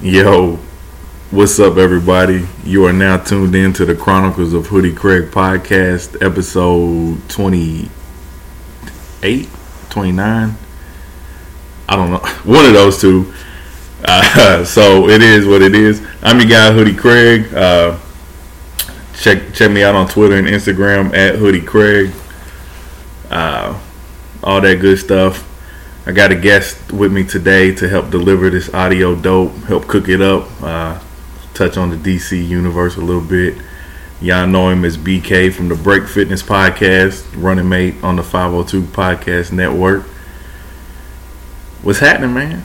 Yo, what's up, everybody? You are now tuned in to the Chronicles of Hoodie Craig podcast, episode 28, 29. I don't know. One of those two. Uh, so it is what it is. I'm your guy, Hoodie Craig. Uh, check check me out on Twitter and Instagram at Hoodie Craig. Uh, all that good stuff. I got a guest with me today to help deliver this audio dope, help cook it up, uh, touch on the DC universe a little bit. Y'all know him as BK from the Break Fitness Podcast, running mate on the 502 Podcast Network. What's happening, man?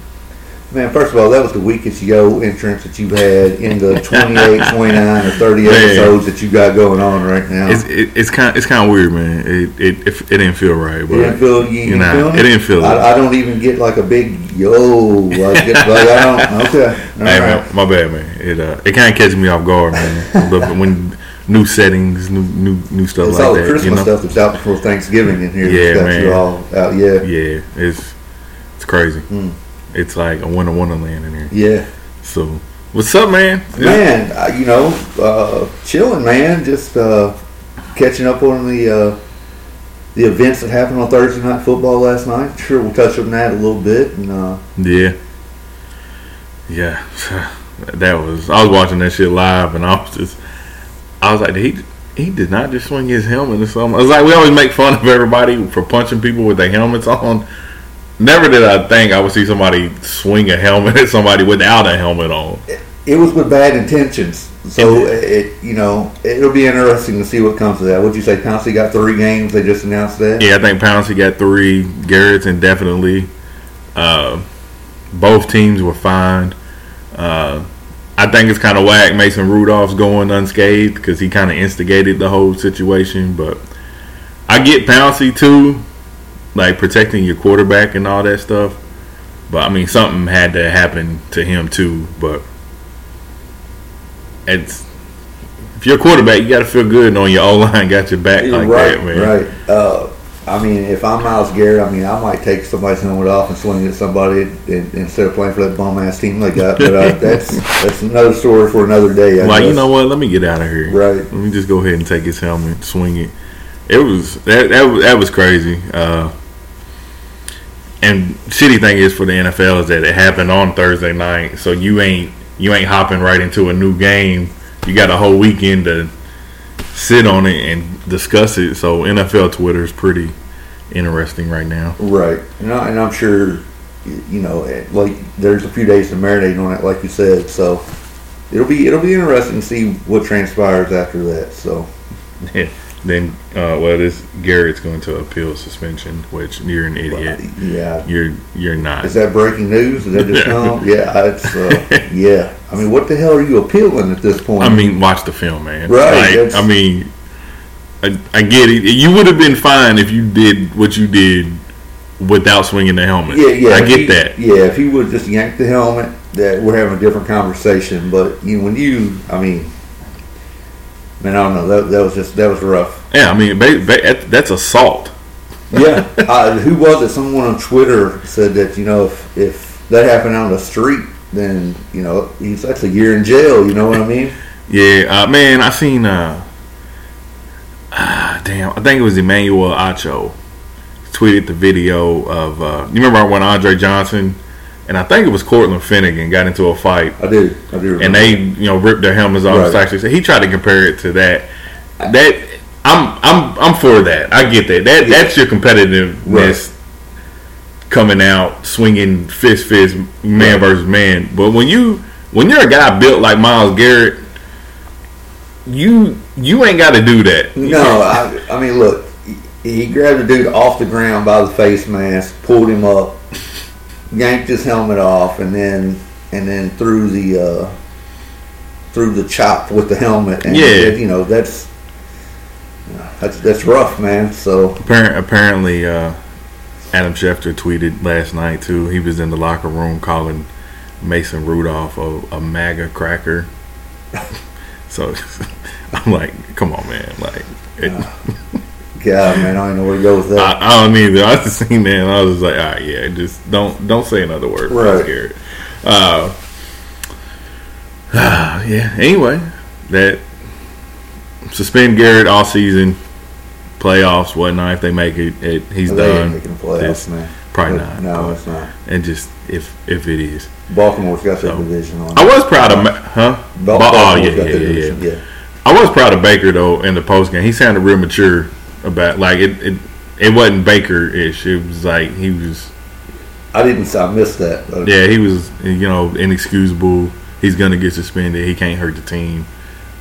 Man, first of all, that was the weakest yo entrance that you've had in the 28, 29, or 30 Man. episodes that you got going on right now. It's it, it's kind it's kind of weird, man. It it it, it didn't feel right, but you didn't feel you, you know, feeling it didn't feel. I, I don't even get like a big yo. Like, get, like I don't. Okay. All hey right. man, my bad, man. It uh, it kind of catches me off guard, man. But when new settings, new new new stuff It's like all that, Christmas you know. stuff that's out before Thanksgiving in here. Yeah, man. all out. Yeah. Yeah, it's it's crazy. Hmm. It's like a winter wonderland in here. Yeah. So, what's up, man? Man, uh, you know, uh, chilling, man. Just uh, catching up on the uh, the events that happened on Thursday night football last night. Sure, we'll touch on that a little bit. And uh, Yeah, yeah. That was. I was watching that shit live, and I was just. I was like, he he did not just swing his helmet or something. I was like, we always make fun of everybody for punching people with their helmets on. Never did I think I would see somebody swing a helmet at somebody without a helmet on. it was with bad intentions. So it, you know, it'll be interesting to see what comes of that. Would you say Pouncey got three games? They just announced that. Yeah, I think Pouncey got three. Garrett's indefinitely. Uh, both teams were fined. Uh, I think it's kind of whack. Mason Rudolph's going unscathed because he kind of instigated the whole situation. But I get Pouncey too, like protecting your quarterback and all that stuff. But I mean, something had to happen to him too. But it's if you're a quarterback, you got to feel good knowing your O line got your back like right, that, man. right. Uh, I mean, if I'm Myles Garrett, I mean, I might take somebody's helmet off and swing it at somebody and, instead of playing for that bum ass team they got. But uh, that's that's another story for another day. I Like you know what? Let me get out of here. Right. Let me just go ahead and take his helmet, swing it. It was that that that was crazy. Uh, and shitty thing is for the NFL is that it happened on Thursday night, so you ain't you ain't hopping right into a new game. You got a whole weekend to sit on it and discuss it. So NFL Twitter is pretty interesting right now. Right, and, I, and I'm sure, you know, like there's a few days to marinate on it, like you said. So it'll be it'll be interesting to see what transpires after that. So then, uh, well, this Garrett's going to appeal suspension, which you're an idiot. yeah, You're you're not. is that breaking news? Did that just come? Yeah, it's uh, yeah. I mean, what the hell are you appealing at this point? I mean, watch the film, man. Right, Like, I mean, I, I get it. You would have been fine if you did what you did without swinging the helmet. yeah, yeah. I get he- that. Yeah, if he would just yank the helmet, that we're having a different conversation. But you know, when you, I mean, man, I don't know. That that was just that was rough. Yeah, I mean, ba- ba- that's assault. Yeah. uh, who was it? Someone on Twitter said that you know if, if that happened on the street, then you know he's that's a year in jail. You know what I mean? Yeah, uh, man, I seen. Uh, ah, damn, I think it was Emmanuel Acho tweeted the video of. Uh, you remember when Andre Johnson and I think it was Cortland Finnegan got into a fight I do. I do. Remember. and they you know ripped their helmets off. Right. Actually, so he tried to compare it to that. That I'm I'm I'm for that. I get that. That that's your competitiveness coming out swinging fist fist man Right. versus man. But when you when you're a guy built like Myles Garrett, you you ain't got to do that. No, I, I mean, look, he, he grabbed the dude off the ground by the face mask, pulled him up, yanked his helmet off, and then and then threw the uh, threw the chop with the helmet. And Yeah. you know that's that's that's rough, man. So Appar- apparently, uh, Adam Schefter tweeted last night too. He was in the locker room calling Mason Rudolph a, a MAGA cracker. so I'm like, come on, man! Like, it, God, man, I don't know where to go with that. I, I don't either. I just seen that and I was like, all right, yeah, just don't don't say another word, Right. right. Garrett. Uh, Ah, yeah. Anyway, that suspend Garrett all season, playoffs, whatnot. If they make it, it he's they ain't done. making the playoffs, man. Probably But not. No, it's not. and just if if it is, Baltimore's got their So, division on. I was proud of, huh? Bal- Ba- oh yeah, got yeah, yeah, division, yeah. yeah. I was proud of Baker though in the post game. He sounded real mature about like it. It, it wasn't Baker ish. It was like he was. I didn't. I missed that. But Yeah, he was. You know, inexcusable. He's gonna get suspended. He can't hurt the team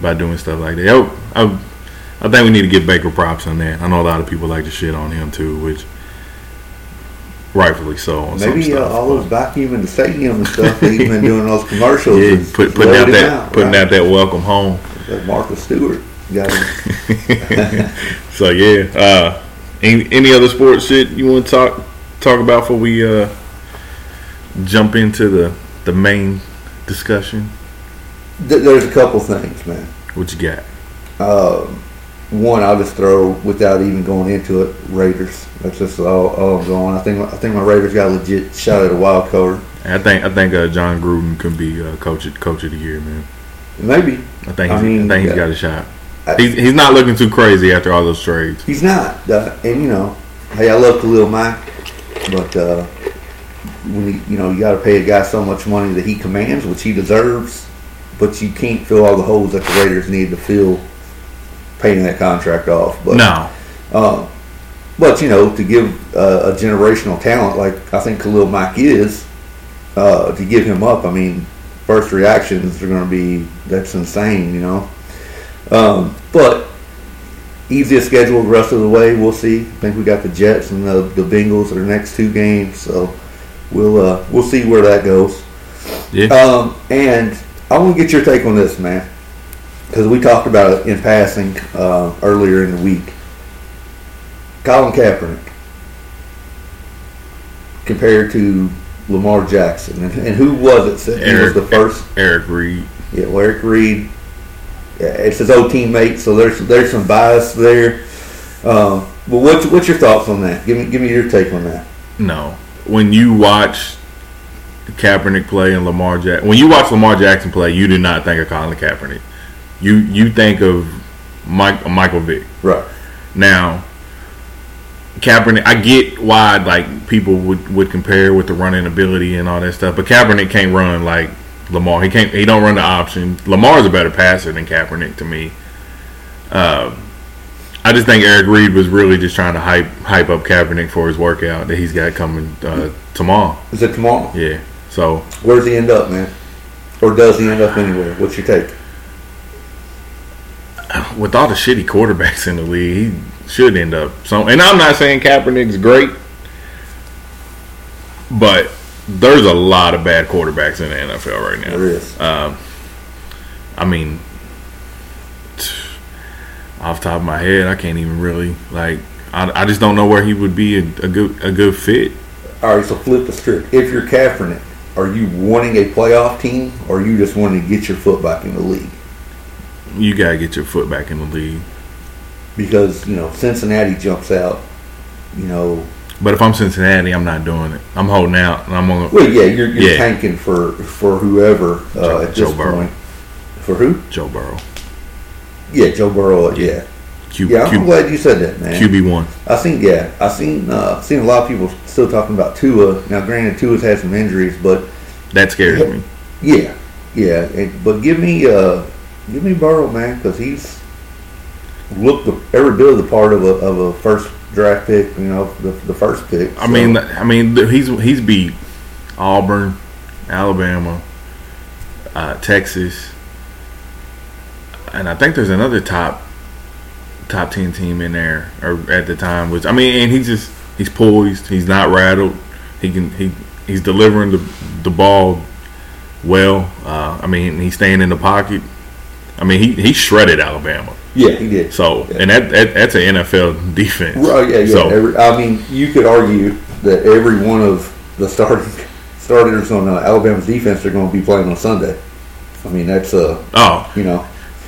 by doing stuff like that. I, I, I think we need to give Baker props on that. I know a lot of people like to shit on him too, which rightfully so. Maybe uh, stuff, all those vacuum in the stadium and stuff he's been doing those commercials. yeah, put, putting out that out, putting right? out that welcome home. That Marcus Stewart got him. So yeah, uh, any, any other sports shit you want to talk talk about before we uh, jump into the the main discussion? Th- There's a couple things, man. What you got? Um, one, I'll just throw without even going into it. Raiders. That's just all, all I'm going. I think I think my Raiders got a legit shot at a wild card. I think I think uh, Jon Gruden can be uh, coach coach of the year, man. Maybe I think I he's, I mean, think he's yeah. got a shot. I- He's he's not looking too crazy after all those trades. he's not. Uh, and you know, hey, I love Khalil Mack, but uh, when you, you know you got to pay a guy so much money that he commands, which he deserves, but you can't fill all the holes that the Raiders need to fill, paying that contract off. But No, Um, but you know, to give uh, a generational talent like I think Khalil Mack is, uh, to give him up, I mean, first reactions are going to be that's insane, you know. Um, but easiest schedule the rest of the way. We'll see. I think we got the Jets and the, the Bengals are the next two games, so we'll uh, we'll see where that goes. yeah, Um, and I want to get your take on this, man, because we talked about it in passing uh, earlier in the week. Colin Kaepernick compared to Lamar Jackson, and, and who was it? Said he was the first. Eric Reid. Yeah, well, Eric Reid. Yeah, it's his old teammate, so there's there's some bias there. Um, but what's what's your thoughts on that? Give me give me your take on that. No, when you watch Kaepernick play and Lamar Jackson, when you watch Lamar Jackson play, you do not think of Colin Kaepernick. You you think of Mike Michael Vick. Right. Now, Kaepernick, I get why like people would, would compare with the running ability and all that stuff, but Kaepernick can't run like Lamar. He can't. He don't run the option. Lamar's a better passer than Kaepernick to me. Uh, I just think Eric Reid was really just trying to hype hype up Kaepernick for his workout that he's got coming uh, tomorrow. Is it tomorrow? Yeah. So Where does he end up, man? Or does he end up anywhere? What's your take? with all the shitty quarterbacks in the league, he should end up. So, and I'm not saying Kaepernick's great, but there's a lot of bad quarterbacks in the NFL right now. There is. Um, I mean, off the top of my head, I can't even really like. I, I just don't know where he would be a, a good a good fit. All right, so flip the script. If you're Kaepernick, are you wanting a playoff team, or are you just wanting to get your foot back in the league? You gotta get your foot back in the league. Because you know Cincinnati jumps out. You know, But if I'm Cincinnati, I'm not doing it. I'm holding out, and I'm gonna well, yeah, you're, you're Yeah. tanking for for whoever uh, Joe- at Joe this Burrow. point. For who? Joe Burrow. Yeah, Joe Burrow. Yeah, Q, yeah. I'm Q, glad you said that, man. QB one. I seen, yeah, I seen, uh, seen a lot of people still talking about Tua. Now, granted, Tua's had some injuries, but That scares me. yeah, yeah. And, but give me, uh, give me Burrow, man, because he's looked the, every bit of the part of a of a first draft pick. You know, the, the first pick. I So, mean, I mean, he's he's beat Auburn, Alabama, uh, Texas, and I think there's another top top ten team in there or at the time. Which I mean, and he's just he's poised. He's not rattled. He can he he's delivering the the ball well. Uh, I mean, he's staying in the pocket. I mean, he he shredded Alabama. Yeah, he did. So, and that, that that's an NFL defense. Right, yeah, yeah. So, every, I mean, you could argue that every one of the starting starters on uh, Alabama's defense are going to be playing on Sunday. I mean, that's uh, oh, you know,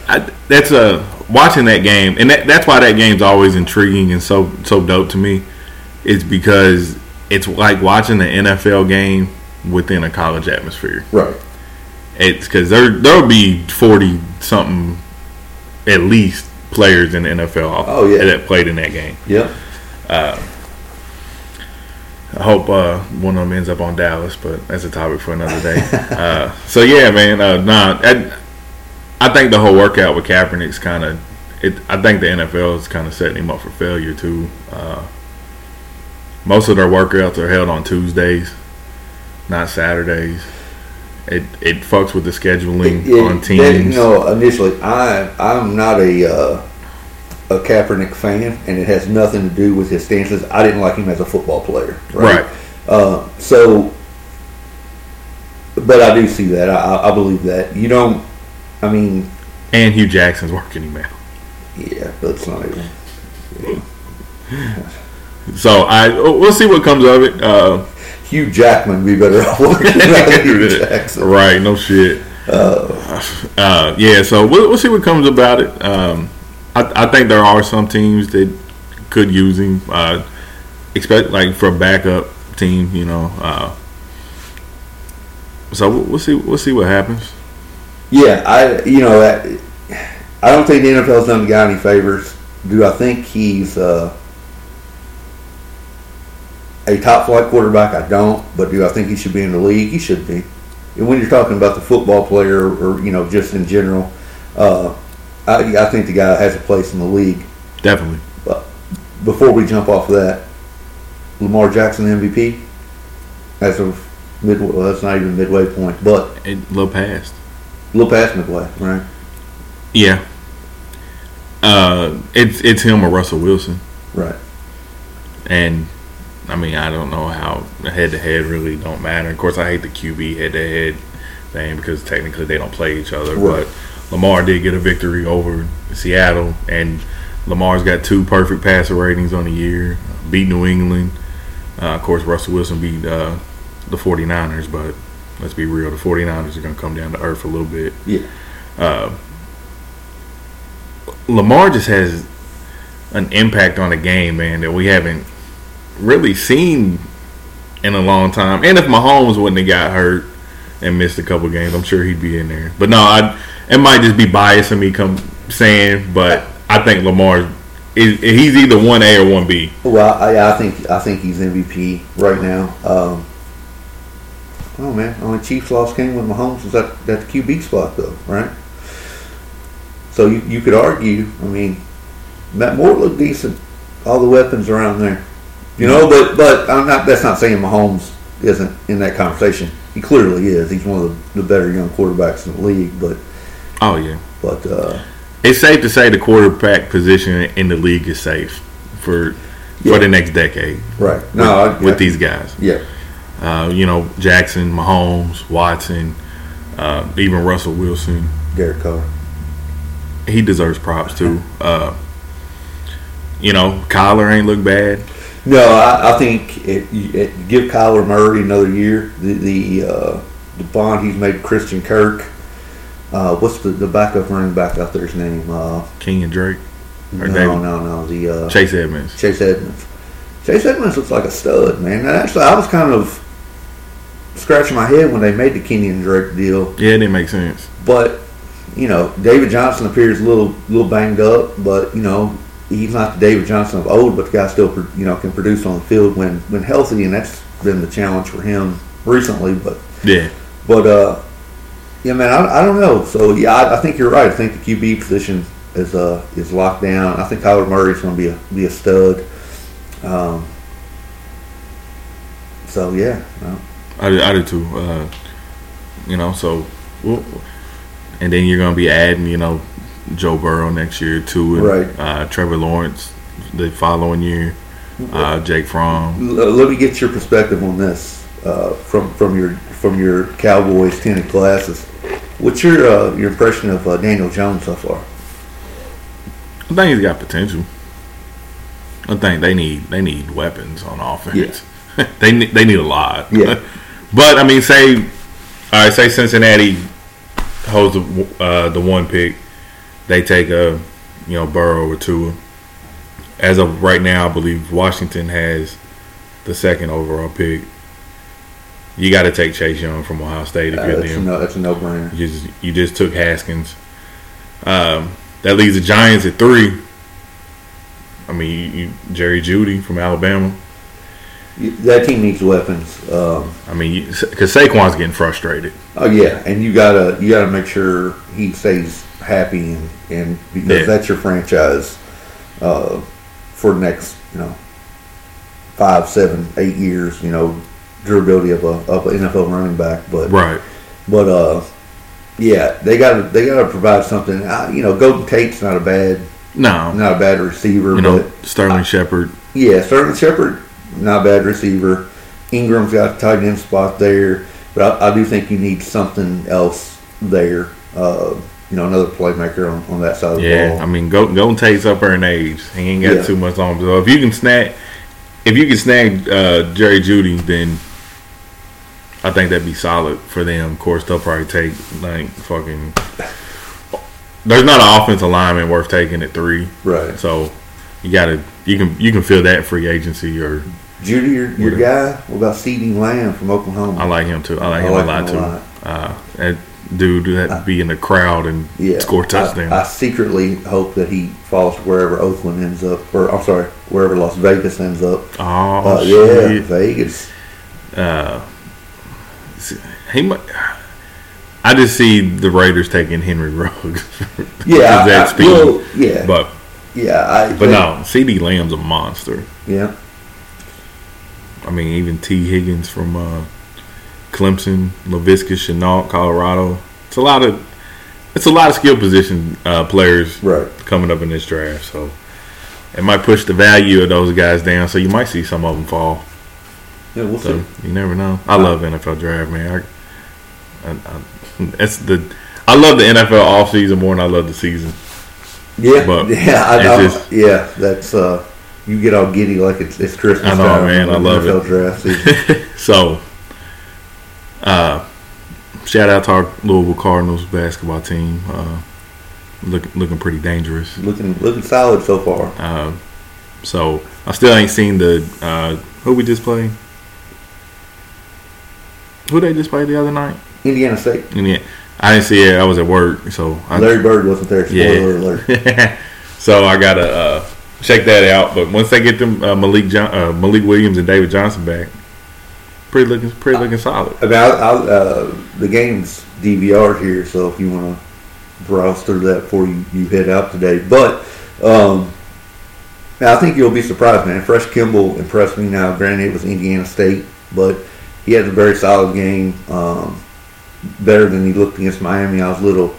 I, that's a watching that game, and that, that's why that game's always intriguing and so so dope to me. Is because it's like watching the NFL game within a college atmosphere. right. It's because there there'll be forty something at least players in the NFL. Oh, yeah. that played in that game. Yep. I hope uh, one of them ends up on Dallas, but that's a topic for another day. uh, so yeah, man. Uh, nah, I, I think the whole workout with Kaepernick's kind of. It, I think the NFL is kind of setting him up for failure too. Uh, most of their workouts are held on Tuesdays, not Saturdays. It it fucks with the scheduling It- on that- teams. you know, initially, I I'm not a uh, a Kaepernick fan, and it has nothing to do with his stances. I didn't like him as a football player. Right. Uh, so, but I do see that. I, I believe that. You don't. I mean, And Hue Jackson's working him out. yeah, but it's not even. So I we'll see what comes of it. Uh, Hugh Jackman would be better off working than Hue Jackson. Right, no shit. Uh, yeah, so we'll, we'll see what comes about it. Um, I, I think there are some teams that could use him, uh, expect like for a backup team, you know. Uh, so we'll, we'll see. We'll see what happens. Yeah, I you know I, I don't think the NFL's done the guy any favors. Do I think he's uh, a top flight quarterback? I don't, but do I think he should be in the league? He should be. And when you're talking about the football player, or you know, just in general, uh, I, I think the guy has a place in the league. Definitely. But Before we jump off of that, Lamar Jackson MVP as of mid. Well, that's not even midway point, but It, a little past. a little past midway, right? Yeah. Uh, it's it's him or Russell Wilson, Right. and I mean I don't know how head to head really don't matter. Of course, I hate the QB head to head thing because technically they don't play each other. Right. But Lamar did get a victory over Seattle, and Lamar's got two perfect passer ratings on the year. Beat New England. Uh, of course, Russell Wilson beat uh, the 49ers, but let's be real, the 49ers are going to come down to earth a little bit. Yeah. Uh, Lamar just has an impact on the game, man, that we haven't really seen in a long time. And if Mahomes wouldn't have got hurt and missed a couple games, I'm sure he'd be in there. But no, I it might just be bias in me come saying, but I think Lamar is he's either one A or one B. Well, I, I think I think he's MVP right now. Um, oh man, only Chiefs lost game when Mahomes was at, at the QB spot though, right? So you, you could argue. I mean, Matt Moore looked decent. All the weapons around there, you know. But but I'm not. That's not saying Mahomes isn't in that conversation. He clearly is. He's one of the, the better young quarterbacks in the league. But Oh yeah. but uh, It's safe to say the quarterback position in the league is safe for Yeah. for the next decade. right With, no, I, with these guys. yeah, Uh, you know, Jackson, Mahomes, Watson, uh, even Russell Wilson. Derek Carr. He deserves props too. Uh, you know, Kyler ain't look bad. No, I, I think it, it, give Kyler Murray another year. The the, uh, the bond he's made Christian Kirk. Uh, what's the, the backup running back out there's name? Uh, Kenyan Drake, Or no, David. no, no. The uh, Chase Edmonds. Chase Edmonds. Chase Edmonds looks like a stud, man. And actually, I was kind of scratching my head when they made the Kenyan Drake deal. Yeah, it didn't make sense. But you know, David Johnson appears a little little banged up, but you know, he's not the David Johnson of old, but the guy still you know can produce on the field when when healthy, and that's been the challenge for him recently. But Yeah, but uh, yeah, man, I, I don't know. So yeah, I, I think you're right. I think the QB position is uh is locked down. I think Kyler Murray's going to be a be a stud. Um, so yeah, no. I, did- I do too. Uh, you know, so and then you're gonna be adding, you know, Joe Burrow next year too, and Right. uh, Trevor Lawrence the following year, uh, Jake Fromm. Let me get your perspective on this uh, from from your from your Cowboys tinted glasses. What's your uh, your impression of uh, Daniel Jones so far? I think he's got potential. I think they need they need weapons on offense. they need, they need a lot. Yeah. but I mean, say all right, say Cincinnati holds the uh, the one pick, they take a you know Burrow or Tua. As of right now, I believe Washington has the second overall pick. you got to take Chase Young from Ohio State if Uh, you're that's, a them. no, that's a no-brainer. You just you just took Haskins. Um, that leaves the Giants at three. I mean, you, you, Jerry Jeudy from Alabama. That team needs weapons. Um, I mean, because Saquon's getting frustrated. oh yeah, and you gotta you gotta make sure he stays happy and, and because Yeah. that's your franchise uh, for the next you know five, seven, eight years. You know, durability of a of an NFL running back, but Right. But uh, yeah, they got they got to provide something. Uh, you know, Golden Tate's not a bad No. not a bad receiver. You know, but Sterling Shepard. yeah, Sterling Shepard, not a bad receiver. Ingram's got a tight end spot there, but I, I do think you need something else there. Uh, you know, another playmaker on, on that side of the Yeah, ball. I mean, Go- Golden Tate's up there in age. He ain't got Yeah. too much on him. So if you can snag, if you can snag uh, Jerry Jeudy, then I think that'd be solid for them. Of course, they'll probably take like fucking. There's not an offensive lineman worth taking at three, right. so you gotta you can you can fill that free agency or Jeudy, your, your guy. What about CeeDee Lamb from Oklahoma? I like him too. I like I him like a lot him a too. lot. Uh, that dude that be in the crowd and yeah, score touchdowns. I, I secretly hope that he falls wherever Oakland ends up, or I'm sorry, wherever Las Vegas ends up. oh Uh, yeah. Vegas. uh, he might. I just see the Raiders taking Henry Ruggs. Yeah, that I- speed. well, yeah, but yeah, I, but no, CeeDee Lamb's a monster. yeah, I mean, even T Higgins from uh, Clemson, Laviska Shenault, Colorado. It's a lot of it's a lot of skill position uh, players right. coming up in this draft. So it might push the value of those guys down. So you might see some of them fall. Yeah, we'll So see. you never know. I love NFL draft, man. I, I, I, it's the I love the NFL offseason more than I love the season. Yeah, but yeah, I, I, just- yeah. That's uh, you get all giddy like it's, it's Christmas I know, time. man, I love NFL it. Draft season. So, uh, shout out to our Louisville Cardinals basketball team. Uh, looking looking pretty dangerous. looking looking solid so far. Uh, so I still ain't seen the uh, who we just played. Who they just played the other night? Indiana State. Yeah, I didn't see it. I was at work, so I, Larry Bird wasn't there. Spoiler Yeah. alert. so I gotta uh, check that out. But once they get them uh, Malik John, uh, Malik Williams and David Johnson back, pretty looking pretty looking solid. I mean, I, I, uh, the game's DVR here, so if you want to browse through that before you, you head out today. But um, now I think you'll be surprised, man. Fresh Kimble impressed me. Now, granted, it was Indiana State, but he had a very solid game. Um, better than he looked against Miami. I was a little,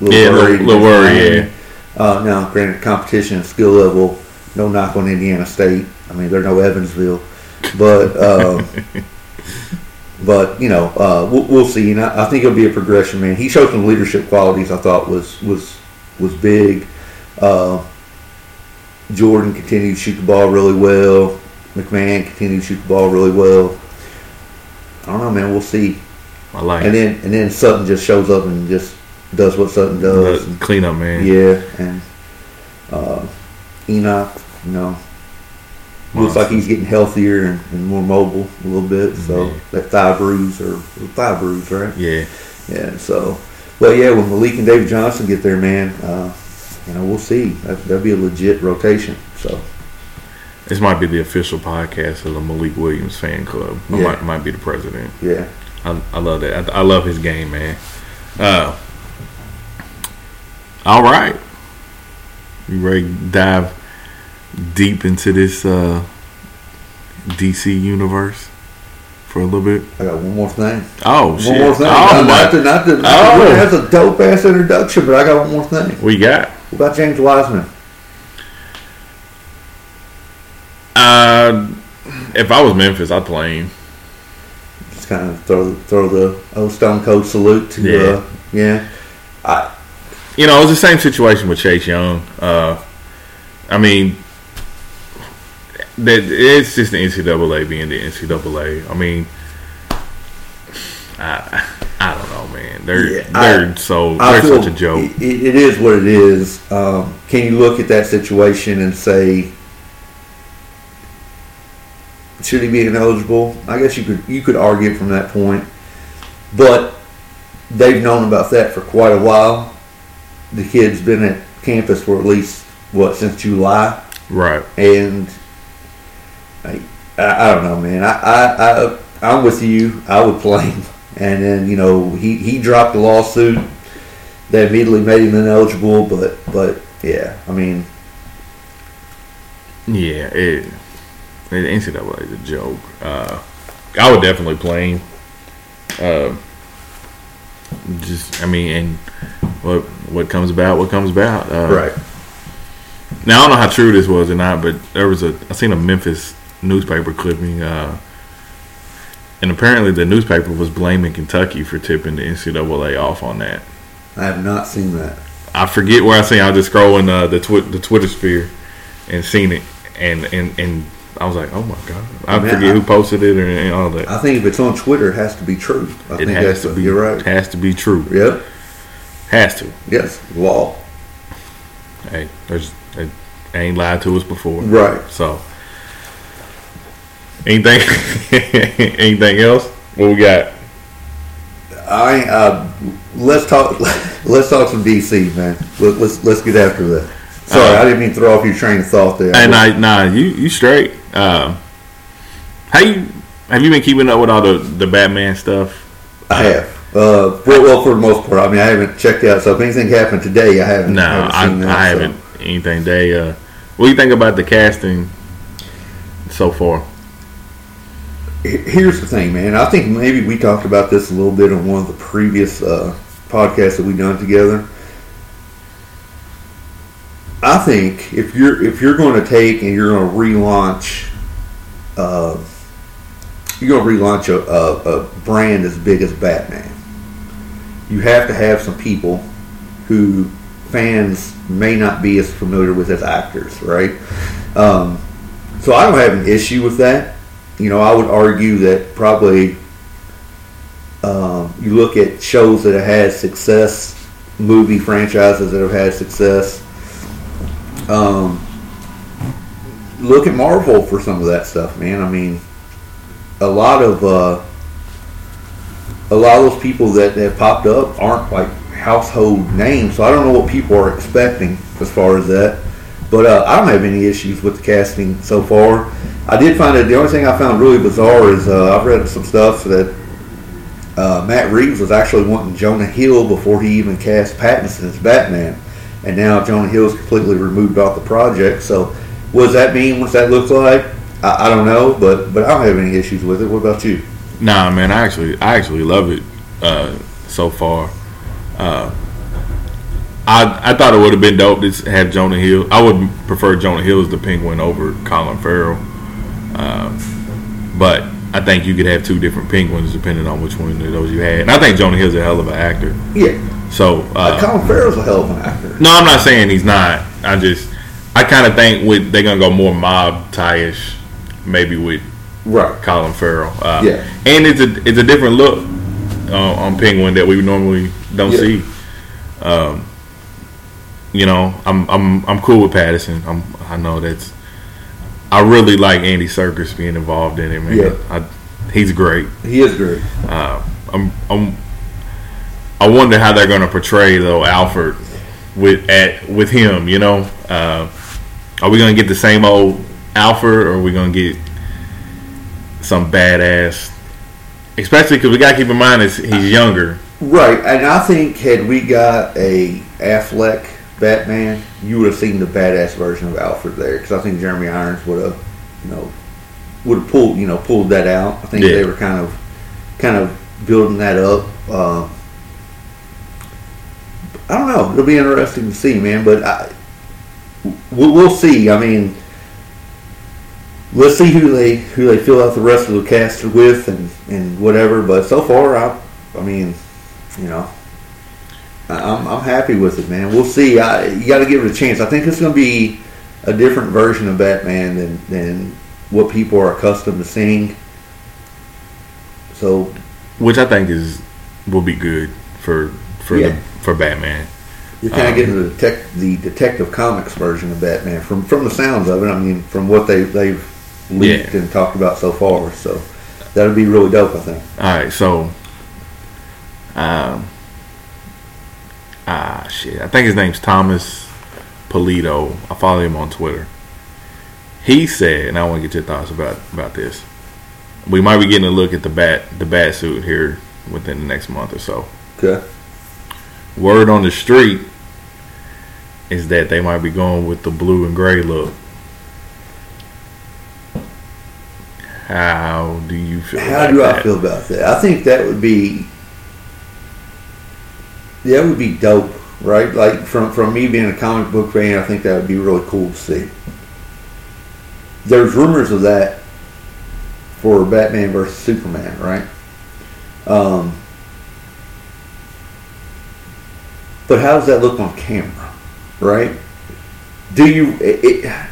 little Yeah, worried. little, little. Miami. Yeah, Uh, now, granted, competition and skill level, no knock on Indiana State. I mean, they're no Evansville, but um, but you know, uh, we'll, we'll see. And I, I think it'll be a progression, man. He showed some leadership qualities. I thought was was was big. Uh, Jordan continued to shoot the ball really well. McMahon continued to shoot the ball really well. I don't know, man. We'll see. I like And then and then Sutton just shows up and just does what Sutton does. The cleanup man. Yeah, and uh, Enoch, you know, looks like he's getting healthier and, and more mobile a little bit. So Yeah. that thigh bruise or thigh bruise, right? Yeah, Yeah. So, but yeah, when Malik and David Johnson get there, man, uh, you know, we'll see. That, that'll be a legit rotation. So this might be the official podcast of the Malik Williams fan club. I Yeah. might might be the president. yeah, I, I love that. I, I love his game, man. Uh, all right, you ready to dive deep into this uh, DC universe for a little bit? I got one more thing. Oh One shit! more thing. Oh not, my! not to, not to, Oh. That's a dope ass introduction, but I got one more thing. We got. What about James Wiseman? Uh, if I was Memphis, I'd play him. Just kind of throw throw the old Stone Cold salute to Yeah. uh, yeah. I You know, it was the same situation with Chase Young. Uh, I mean, that it's just the NCAA being the NCAA. I mean, I I don't know, man. They're Yeah, they're so I they're such a joke. It, it is what it is. Um, can you look at that situation and say should he be ineligible? I guess you could you could argue from that point, but they've known about that for quite a while. The kid's been at campus for at least what since July, Right. and I, I, I don't know, man. I, I, I I'm with you. I would play him, and then you know he he dropped the lawsuit that immediately made him ineligible. But but yeah, I mean Yeah, it, it NCAA is a joke. Uh, I would definitely play him. Uh, just, I mean, and what what comes about, what comes about. Uh, Now I don't know how true this was or not, but there was a I seen a Memphis newspaper clipping, uh, and apparently the newspaper was blaming Kentucky for tipping the NCAA off on that. I have not seen that. I forget where I seen. I was just scrolling uh, the twi- the Twitter sphere and seen it, and and and I was like, oh my god! I Man, forget I- who posted it or and all that. I think if it's on Twitter, it has to be true. I it think has that's to be. You're right. Has to be true. Yep. Has to. Yes. Law. Hey, there's it ain't lied to us before. Right. So, anything, anything else? What we got? I uh, let's talk. Let's talk some DC, man. Let, let's let's get after that. Sorry, Uh, I didn't mean to throw off your train of thought there. And I, nah, you you straight. Um, how you have you been keeping up with all the the Batman stuff? I have. Uh, well, well, for the most part. I mean, I haven't checked out. So if anything happened today, I haven't. No, haven't I, that, I so. haven't anything. They, uh, what do you think about the casting so far? Here's the thing, man. I think maybe we talked about this a little bit on one of the previous uh, podcasts that we've done together. I think if you're if you're going to take and you're going to relaunch, uh, you're going to relaunch a, a, a brand as big as Batman. You have to have some people who fans may not be as familiar with as actors, right? Um, so I don't have an issue with that you know, I would argue that probably um, you look at shows that have had success, movie franchises that have had success. Um, look at Marvel for some of that stuff, man. I mean, a lot of uh, a lot of those people that have popped up aren't like household names, so I don't know what people are expecting as far as that. But uh, I don't have any issues with the casting so far. I did find it. The only thing I found really bizarre is uh, I've read some stuff that uh, Matt Reeves was actually wanting Jonah Hill before he even cast Pattinson as Batman, and now Jonah Hill's completely removed off the project. So, what does that mean? What's that look like? I, I don't know, but but I don't have any issues with it. What about you? Nah, man, I actually, I actually love it uh, so far. Uh, I I thought it would have been dope to have Jonah Hill. I would prefer Jonah Hill as the Penguin over Colin Farrell, um, but I think you could have two different Penguins depending on which one of those you had. And I think Jonah Hill's a hell of an actor. Yeah, So uh, uh, Colin Farrell's a hell of an actor. no, I'm not saying he's not. I just I kind of think with they're gonna go more mob tie-ish, maybe with Right. Colin Farrell. Uh, Yeah. and it's a it's a different look uh, on Penguin that we normally don't Yeah. see. Um, you know, I'm I'm I'm cool with Pattinson. I'm I know that's. I really like Andy Serkis being involved in it, man. Yeah. I, he's great. He is great. Uh, I'm, I'm, I wonder how they're going to portray though Alfred with at with him. You know, uh, are we going to get the same old Alfred, or are we going to get some badass? Especially because we got to keep in mind is he's younger. Right, and I think had we got a Affleck Batman, you would have seen the badass version of Alfred there. Because I think Jeremy Irons would have, you know, would have pulled, you know, pulled that out. I think Yeah. they were kind of, kind of building that up. Um, I don't know. It'll be interesting to see, man. But I, we'll, we'll see. I mean, let's see who they who they fill out the rest of the cast with and and whatever. But so far, I, I mean, you know, I'm I'm happy with it, man. We'll see. I, you got to give it a chance. I think it's going to be a different version of Batman than than what people are accustomed to seeing. So which I think is will be good for for Yeah. the, for Batman. you're kind of Um, getting the, detec- the Detective Comics version of Batman from from the sounds of it. I mean, from what they they've leaked Yeah. and talked about so far. So that'll be really dope. I think. All right, so, um, ah, shit. I think his name's Thomas Polito. I follow him on Twitter. He said, and I want to get your thoughts about about this. We might be getting a look at the bat the bat suit here within the next month or so. Okay. Word on the street is that they might be going with the blue and gray look. How do you feel? How do I feel about that? I think that would be that would be dope, right? Like from from me being a comic book fan, I think that would be really cool to see. There's rumors of that for Batman versus Superman, right? Um, but how does that look on camera, right? Do you? It, it,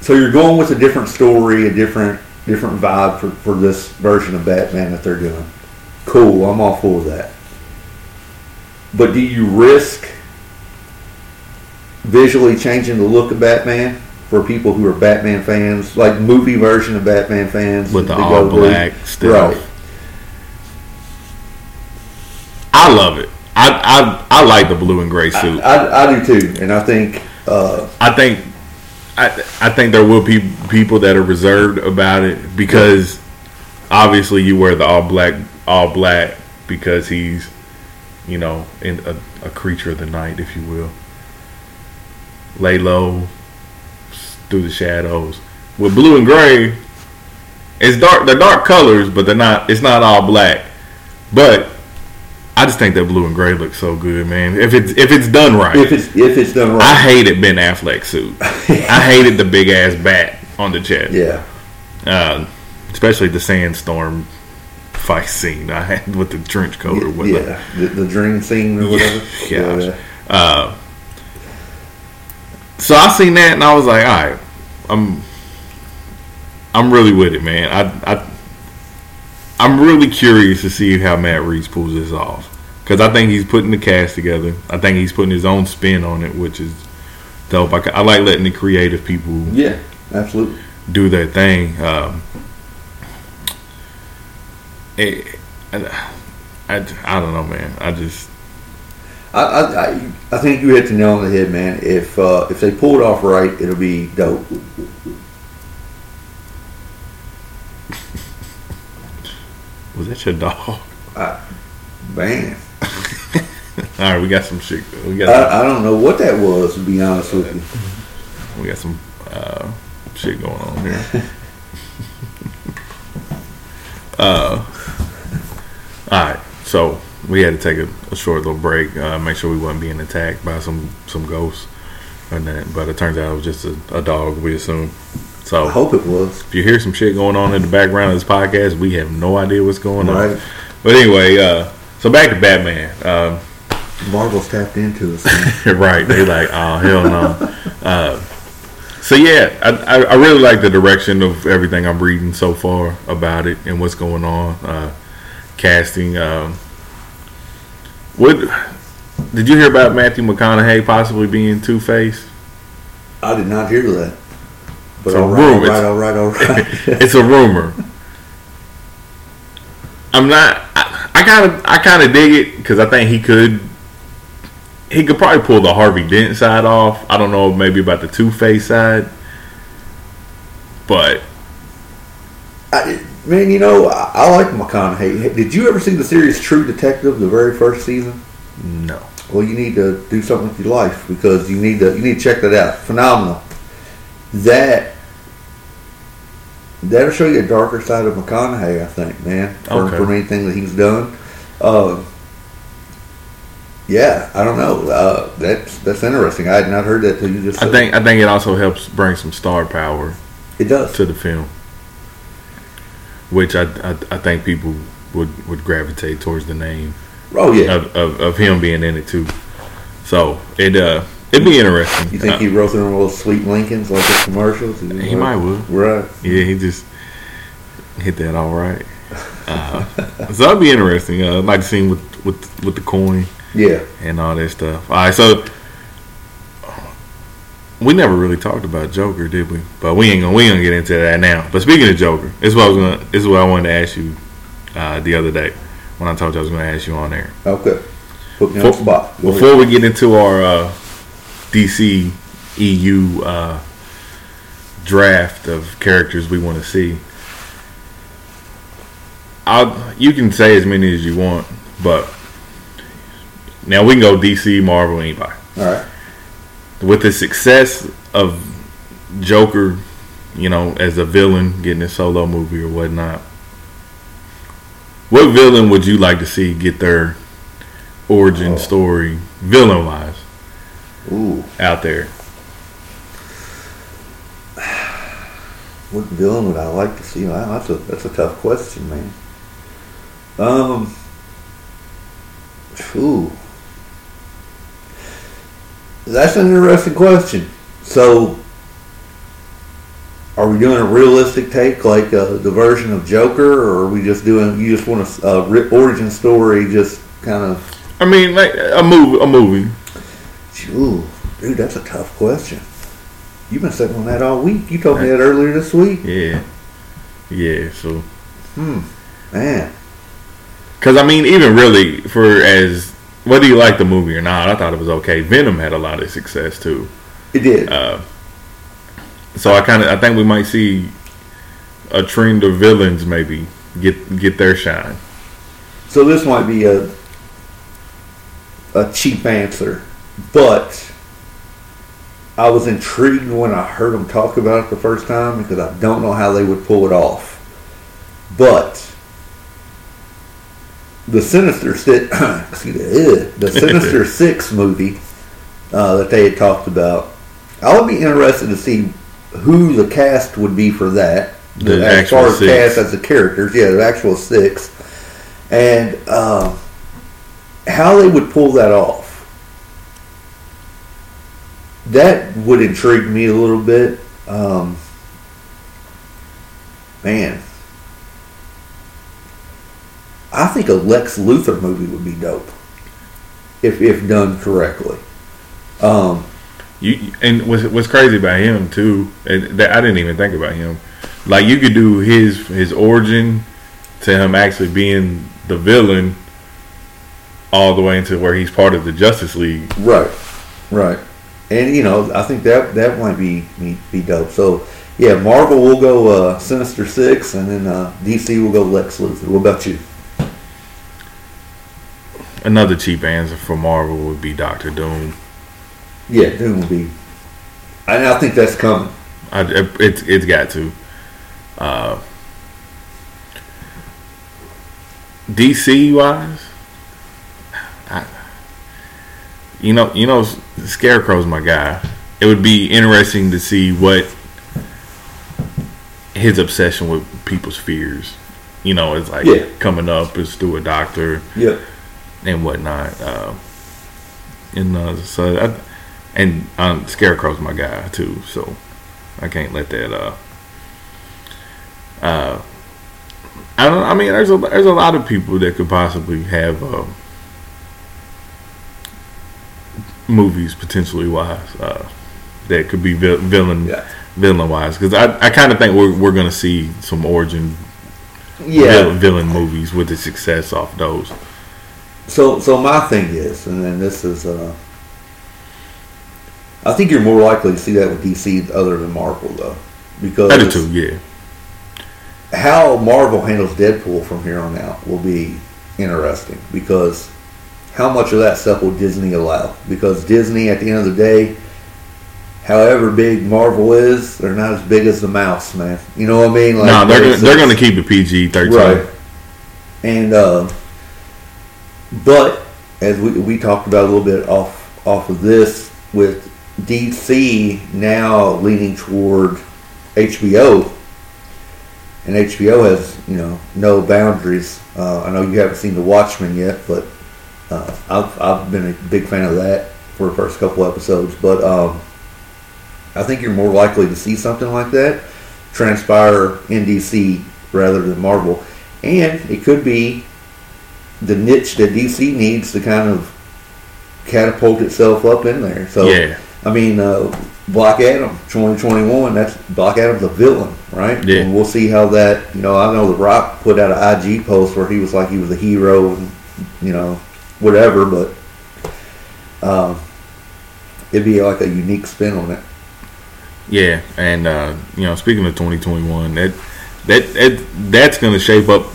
so you're going with a different story, a different different vibe for, for this version of Batman that they're doing. Cool, I'm all for that. But do you risk visually changing the look of Batman for people who are Batman fans, like movie version of Batman fans with the all do? black stuff. Right. I love it. I, I I like the blue and gray suit. I, I do too, and I think uh, I think I I think there will be people that are reserved about it because obviously you wear the all black all black because he's you know in a, a creature of the night, if you will. Lay low through the shadows. With blue and gray, it's dark. They're dark colors, but they're not. It's not all black. But I just think that blue and gray looks so good, man. If it's if it's done right. if it's if it's done right, I hated Ben Affleck suit. I hated the big ass bat on the chest. yeah, Uh, especially the sandstorm fight scene I had with the trench coat or whatever. yeah, the, the dream scene or whatever. Yeah. Uh, so I seen that and I was like, all right, I'm I'm really with it, man. I I I'm really curious to see how Matt Reeves pulls this off because I think he's putting the cast together. I think he's putting his own spin on it, which is dope. I, I like letting the creative people yeah, absolutely. do their thing. Um, it, I, I, I don't know, man. I just I, I, I, think you hit the nail on the head, man. If uh, if they pull it off right, it'll be dope. was that your dog? Man, All right, we got some shit. We got I, I don't know what that was, to be honest with you. we got some uh, shit going on here. uh, all right, so we had to take a, a short little break, uh, make sure we wasn't being attacked by some some ghosts, and that. But it turns out it was just a, a dog. We assume. So I hope it was. if you hear some shit going on in the background of this podcast, we have no idea what's going on. Right. But anyway, uh, so back to Batman. Um, Marvel's tapped into us. Right. They like, oh hell no. Uh, so yeah, I, I, I really like the direction of everything I'm reading so far about it and what's going on. Uh, casting. Um, what did you hear about Matthew McConaughey possibly being Two Face? I did not hear that. But It's a all right, all rumor. right, all right, all right. it's a rumor. I'm not. I, I kind of, I kind of dig it because I think he could. He could probably pull the Harvey Dent side off. I don't know, maybe about the Two Face side, but I, man, you know, I, I like McConaughey. Did you ever see the series True Detective, the very first season? no. Well, you need to do something with your life because you need to you need to check that out. Phenomenal. That that'll show you a darker side of McConaughey, I think, man. For, Okay. from anything that he's done. Uh, yeah, I don't know. Uh, that's that's interesting. I had not heard that till you just. I think I think it also helps bring some star power it does. to the film, which I I, I think people would would gravitate towards the name Oh yeah. of, of, of him being in it too. So it uh it'd be interesting. You think Uh, he wrote them little sweet Lincolns like the commercials? He might would. Right. Yeah, he just hit that all right. Uh, so that'd be interesting. Uh, I'd like to see him with, with with the coin Yeah. and all that stuff. All right, so we never really talked about Joker, did we? But we ain't gonna we ain't gonna get into that now. But speaking of Joker, this is what I was gonna this is what I wanted to ask you uh, the other day when I told you I was gonna ask you on there. Okay. Put me on the Before, spot. Go before we get into our uh, DC EU uh, draft of characters we want to see, I'll you can say as many as you want, but now we can go DC, Marvel, anybody. All right. With the success of Joker, you know, as a villain, getting a solo movie or whatnot, what villain would you like to see get their origin Oh. story, villain wise, Ooh. out there? What villain would I like to see? Wow, that's a that's a tough question, man. Um. Ooh. That's an interesting question. So, are we doing a realistic take, like uh, the version of Joker, or are we just doing? You just want a, a ri- origin story, just kind of. I mean, like a movie, a movie. Ooh, dude, that's a tough question. You've been sitting on that all week. You told me that earlier this week. Yeah, yeah. So, Hmm, man. because I mean, even really for as whether you like the movie or not, I thought it was okay. Venom had a lot of success too. It did. Uh, so I kind of I think we might see a trend of villains maybe get get their shine. So this might be a a cheap answer, but I was intrigued when I heard them talk about it the first time because I don't know how they would pull it off. But the Sinister Six, excuse me, the Sinister Six movie uh, that they had talked about, I would be interested to see who the cast would be for that. The as actual far as six. cast as the characters, yeah, the actual six, and um, how they would pull that off. That would intrigue me a little bit. Um, man, I think a Lex Luthor movie would be dope if if done correctly. Um, You and what's what's crazy about him too? And that I didn't even think about him. Like you could do his his origin to him actually being the villain, all the way into where he's part of the Justice League. right, right, and you know I think that that might be be, be dope. So yeah, Marvel will go uh, Sinister Six, and then uh, DC will go Lex Luthor. What about you? Another cheap answer for Marvel would be Doctor Doom. Yeah, Doom will be. And I think that's coming. I, it's it's got to. Uh, DC wise, I, you know, you know, Scarecrow's my guy. It would be interesting to see what his obsession with people's fears. You know, it's like Yeah. coming up is through a doctor Yep. And whatnot. Uh, and uh, so, I, and um, Scarecrow's my guy too, so I can't let that. Uh, uh, I don't. I mean, there's a there's a lot of people that could possibly have uh, movies potentially wise uh, that could be vil- villain Yeah. villain wise because I, I kind of think we're we're gonna see some origin Yeah. vil- villain movies with the success off those. So, so my thing is, and then this is, uh, I think you're more likely to see that with DC other than Marvel, though, because too. Yeah. how Marvel handles Deadpool from here on out will be interesting because how much of that stuff will Disney allow? Because Disney, at the end of the day, however big Marvel is, they're not as big as the mouse, man. You know what I mean? no, they're gonna, they're going to keep it PG thirteen. Right. And uh, but as we we talked about a little bit off off of this with DC now leaning toward HBO, and HBO has you know no boundaries. Uh, I know you haven't seen The Watchmen yet, but uh, I've I've been a big fan of that for the first couple episodes. But um, I think you're more likely to see something like that transpire in DC rather than Marvel, and it could be the niche that DC needs to kind of catapult itself up in there. So Yeah. I mean, uh, Black Adam 2021. That's Black Adam's the villain, right? Yeah. And we'll see how that. You know, I know The Rock put out an IG post where he was like he was a hero and you know whatever, but um, it'd be like a unique spin on it. Yeah, and uh, you know, speaking of 2021, that that, that that's going to shape up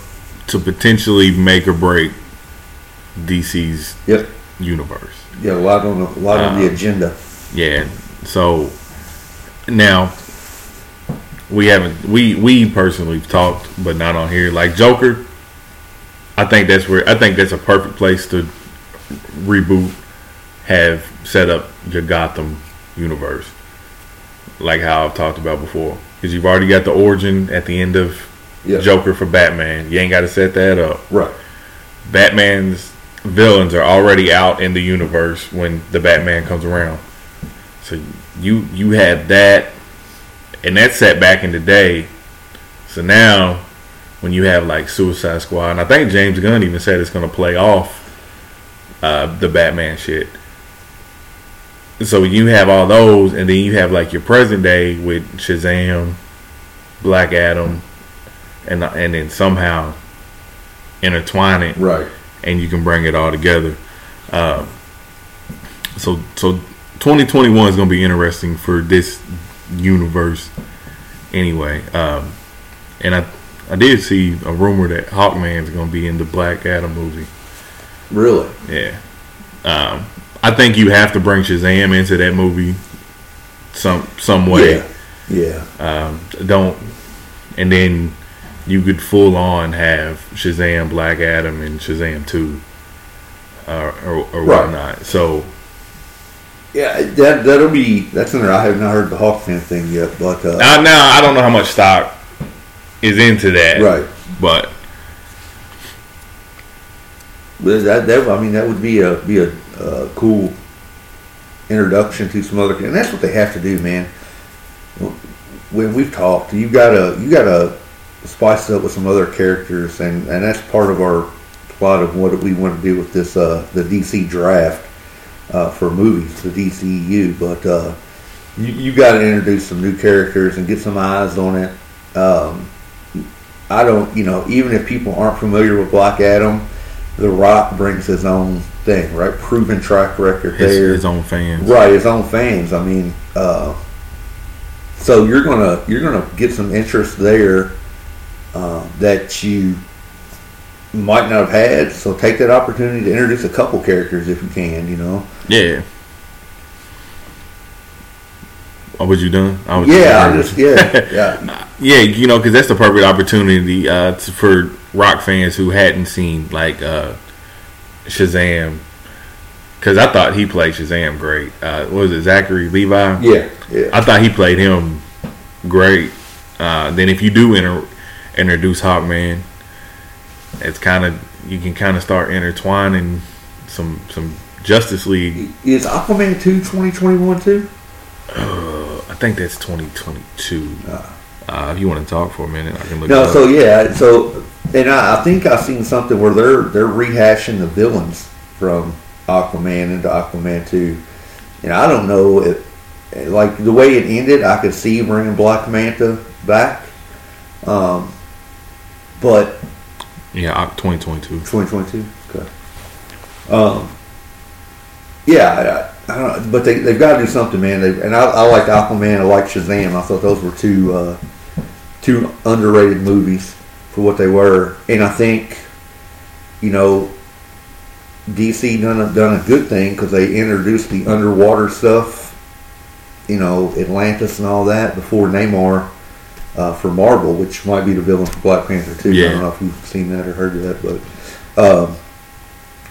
to potentially make or break DC's Yep. universe. Yeah, a lot on the, a lot on the Um, agenda. Yeah. So now we haven't we we personally talked, but not on here. Like Joker, I think that's where I think that's a perfect place to reboot, have set up your Gotham universe, like how I've talked about before. Because you've already got the origin at the end of Yeah. Joker for Batman. You ain't got to set that up. Right. Batman's villains are already out in the universe when the Batman comes around. So you you have that, and that's set back in the day. So now, when you have like Suicide Squad, and I think James Gunn even said it's going to play off uh, the Batman shit. So you have all those, and then you have like your present day with Shazam, Black Adam, and and then somehow intertwine it Right. and you can bring it all together. Um, so so 2021 is going to be interesting for this universe anyway. Um, and I I did see a rumor that Hawkman's going to be in the Black Adam movie. Really. Yeah. Um, I think you have to bring Shazam into that movie some some way. Yeah. Yeah. Um, don't and then you could full on have Shazam, Black Adam, and Shazam two, uh, or, or Right. whatnot. So Yeah, that that'll be that's in there. I have not heard the Hawkman thing yet, but uh, now, now I don't know how much stock is into that, right. But But that, that I mean that would be a be a uh, cool introduction to some other, and that's what they have to do, man. When we've talked, you gotta you gotta spice it up with some other characters, and and that's part of our plot of what we want to do with this uh, the DC draft uh, for movies, the DCU. But uh, you you got to introduce some new characters and get some eyes on it. Um, I don't, you know, even if people aren't familiar with Black Adam, The Rock brings his own thing, right? Proven track record his, there, his own fans, right? His own fans. I mean, uh, so you're gonna you're gonna get some interest there that you might not have had. So take that opportunity to introduce a couple characters if you can. You know, Yeah. Oh, was you done? I was yeah, I just yeah, yeah, Yeah, you know, because that's the perfect opportunity uh, to, for rock fans who hadn't seen like uh, Shazam. Because I thought he played Shazam great. Uh, what was it Zachary Levi? yeah, yeah. I thought he played him great. Uh, then if you do inter- introduce Hawkman, it's kind of you can kind of start intertwining some some Justice League. Is Aquaman 2 2021 too? Uh, I think that's 2022. Uh, if you want to talk for a minute, I can look. No, so yeah, so and I, I think I've seen something where they're they're rehashing the villains from Aquaman into Aquaman two, and I don't know if like the way it ended, I could see bringing Black Manta back, um, but yeah, 2022. 2022. Okay. Um, yeah, I, I don't know, but they they've got to do something, man. They, and I, I like Aquaman. I like Shazam. I thought those were two uh, two underrated movies for what they were, and I think you know DC done a, done a good thing because they introduced the underwater stuff. You know, Atlantis and all that before Namor. Uh, for Marvel, which might be the villain for Black Panther too. Yeah. I don't know if you've seen that or heard of that, but um,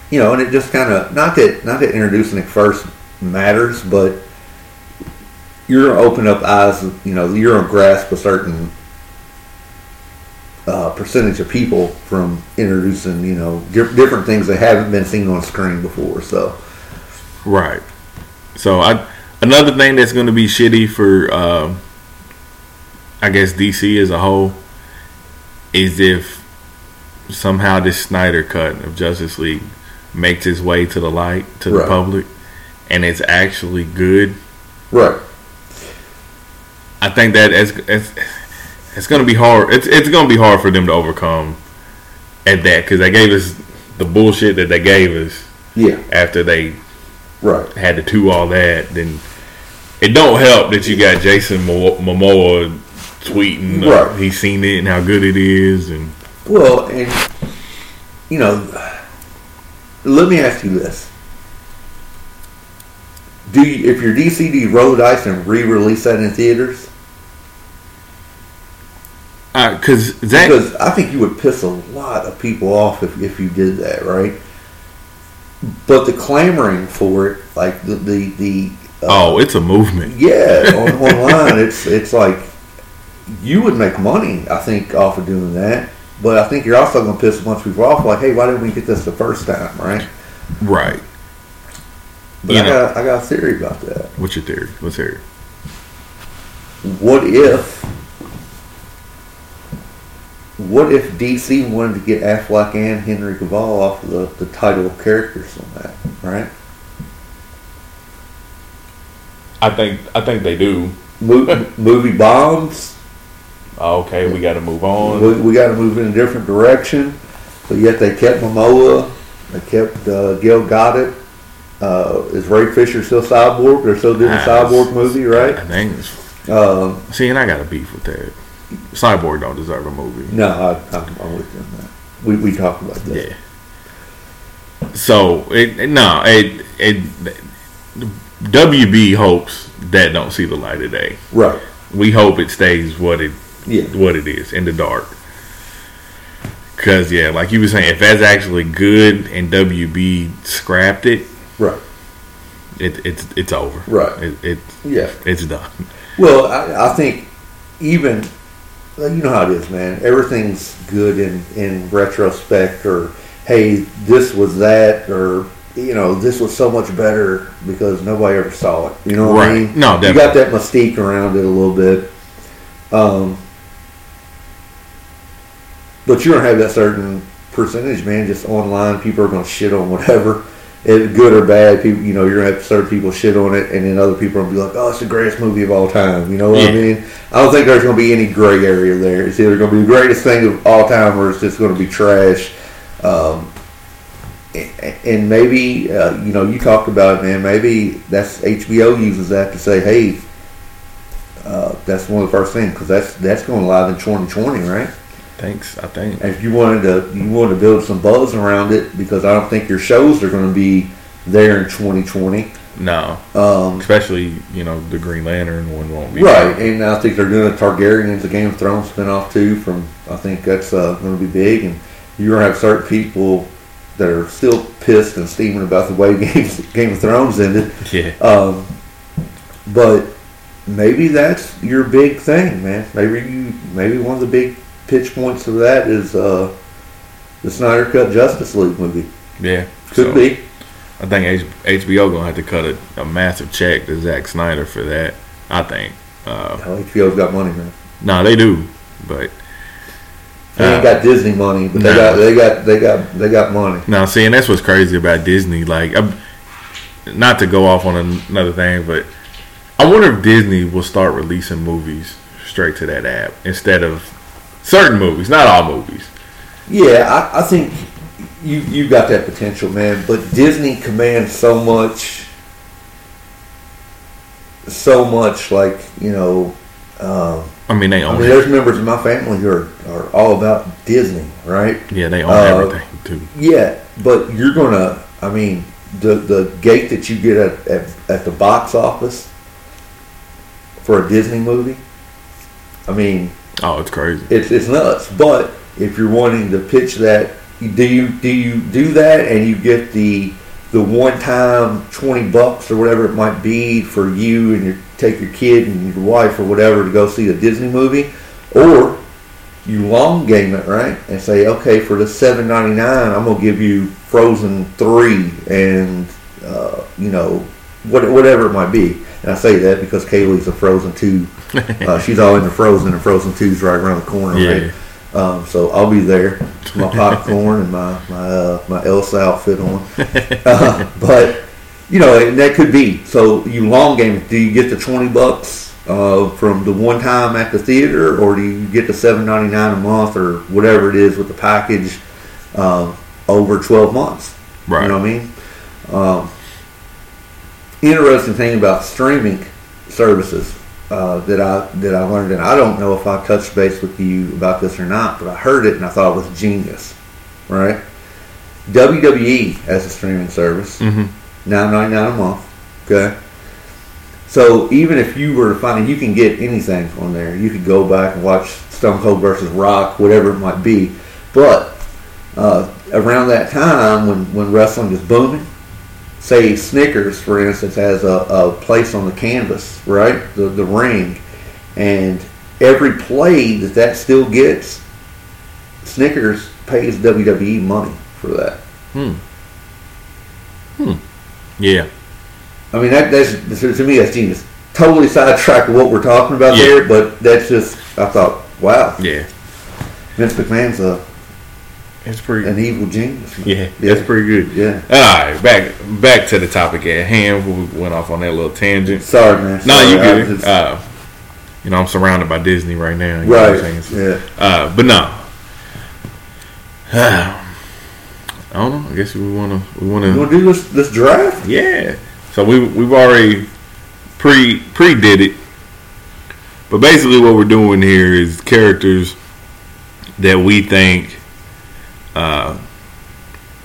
you know, and it just kind of not that not that introducing it first matters, but you're gonna open up eyes. You know, you're gonna grasp a certain uh, percentage of people from introducing you know di- different things that haven't been seen on screen before. So Right. So I another thing that's going to be shitty for um, I guess DC as a whole is if somehow this Snyder cut of Justice League makes its way to the light to the public and it's actually good. right, I think that it's it's, it's going to be hard. It's it's going to be hard for them to overcome at that because they gave us the bullshit that they gave us Yeah, after they right. had to do all that. Then it don't help that you got Jason Mo- Momoa tweeting uh, he's seen it and how good it is and Well, and you know, let me ask you this: Do you, if your DCD roll the dice and re-release that in theaters? because uh, Zach Because I think you would piss a lot of people off if, if you did that, right? But the clamoring for it, like the the, the uh, oh it's a movement yeah, on, online, it's it's like you would make money, I think, off of doing that. But I think you're also going to piss a bunch of people off, like, hey, why didn't we get this the first time, right? right. But You I know. got I got a theory about that. What's your theory? What's theory? What if what if DC wanted to get Affleck and Henry Cavill off of the, the title characters on that, right? I think I think they do. Mo- movie bombs. Oh, okay, we got to move on. We, we got to move in a different direction, but yet they kept Momoa. They kept uh, Gal Gadot. Uh, is Ray Fisher still Cyborg? They're still doing a Ah, Cyborg movie, right? I think. it's- Um, See, and I got a beef with that. Cyborg don't deserve a movie. no, I, I'm, I'm with you on that. We, we talked about that. Yeah. So it, it no it it WB hopes that don't see the light of day. Right. We hope it stays what it Yeah. what it is in the dark. Cause yeah, like you were saying, if that's actually good and WB scrapped it, Right. it it's it's over. Right. It, it Yeah. it's done. Well, I, I think even you know how it is, man. Everything's good in in retrospect, or hey, this was that, or you know, this was so much better because nobody ever saw it. You know what I mean? No, you got that mystique around it a little bit. Um, but you don't have that certain percentage, man. Just online, people are going to shit on whatever, if good or bad. People, you know, you're going to have certain people shit on it, and then other people are going to be like, "Oh, it's the greatest movie of all time." You know what I mean? I don't think there's going to be any gray area there. It's either going to be the greatest thing of all time, or it's just going to be trash. Um, and maybe uh, you know you talked about it, man. Maybe that's HBO uses that to say, "Hey, uh, that's one of the first things because that's that's going live in 2020, right?" Thanks. I think. If you wanted to you wanted to build some buzz around it because I don't think your shows are going to be there in 2020. No, Um, especially you know the Green Lantern one won't be right, and I think they're doing a Targaryens, a Game of Thrones spinoff too. From I think that's uh, going to be big, and you're going to have certain people that are still pissed and steaming about the way Game, Game of Thrones ended. Yeah. Um, but maybe that's your big thing, man. Maybe you, maybe one of the big pitch points of that is uh, the Snyder Cut Justice League movie. Yeah. Could So, be. I think H- HBO gonna have to cut a, a massive check to Zack Snyder for that. I think. Uh, Hell, HBO's got money, man. no, they do, but They Uh, ain't got Disney money, but they no. got they got they got they got money. now see, and that's what's crazy about Disney. Like, I'm, not to go off on an- another thing, but I wonder if Disney will start releasing movies straight to that app instead of certain movies, not all movies. Yeah, I, I think you you got that potential, man. But Disney commands so much, so much. Like you know, um, I mean, they own. I mean, there's members of my family who are, are all about Disney, right? Yeah, they own Uh, everything too. Yeah, but you're gonna. I mean, the the gate that you get at at, at the box office for a Disney movie. I mean, Oh, it's crazy. it's it's nuts. But if you're wanting to pitch that, do you do you do that and you get the the one time twenty bucks or whatever it might be for you and you take your kid and your wife or whatever to go see a Disney movie, or you long game it right and say, okay, for the seven ninety nine, I'm gonna give you Frozen three and uh, you know what, whatever it might be. And I say that because Kaylee's a Frozen two. Uh, she's all into Frozen, and Frozen two's right around the corner. Yeah. Right? Um, so I'll be there, with my popcorn and my my uh, my Elsa outfit on. Uh, but you know, that could be. So you long game. Do you get the twenty bucks uh, from the one time at the theater, or do you get the seven ninety nine a month or whatever it is with the package uh, over twelve months? Right. You know what I mean? Um, interesting thing about streaming services uh, that I that I learned, and I don't know if I touched base with you about this or not, but I heard it and I thought it was genius. Right? WWE as a streaming service, Mm-hmm. nine ninety nine a month. Okay. So even if you were to find it, you can get anything on there. You could go back and watch Stone Cold versus Rock, whatever it might be. But uh, around that time, when, when wrestling is booming, say Snickers, for instance, has a, a place on the canvas, right, the the ring, and every play that that still gets, Snickers pays WWE money for that. Hmm. Hmm. Yeah. I mean, that, that's to me that's genius. Totally sidetracked of what we're talking about Yeah. there, but that's just I thought, wow, Yeah. Vince McMahon's a, It's pretty. an evil genius. man. Yeah, that's pretty good. Yeah. All right, back back to the topic at hand. We went off on that little tangent. Sorry, man. No, Sorry, you good. just- Uh, you know, I'm surrounded by Disney right now. You know what I'm right. Yeah. Uh, but no. I don't know. I guess we want to. We want to. want to do this this draft? Yeah. So we we've already pre pre did it. But basically, what we're doing here is characters that we think uh,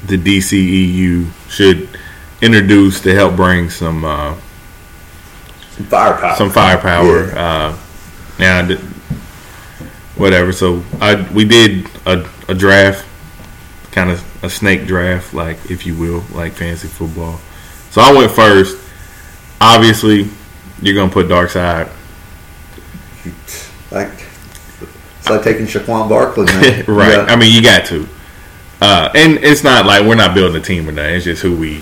the DCEU should introduce to help bring some uh, Some firepower. some firepower. Uh, now, th- whatever. So I we did a, a draft, kind of a snake draft, like if you will, like fantasy football. So I went first. Obviously, you're gonna put Darkseid, Like it's like taking Saquon Barkley, right? Yeah. I mean, you got to. Uh, and it's not like we're not building a team or nothing. It's just who we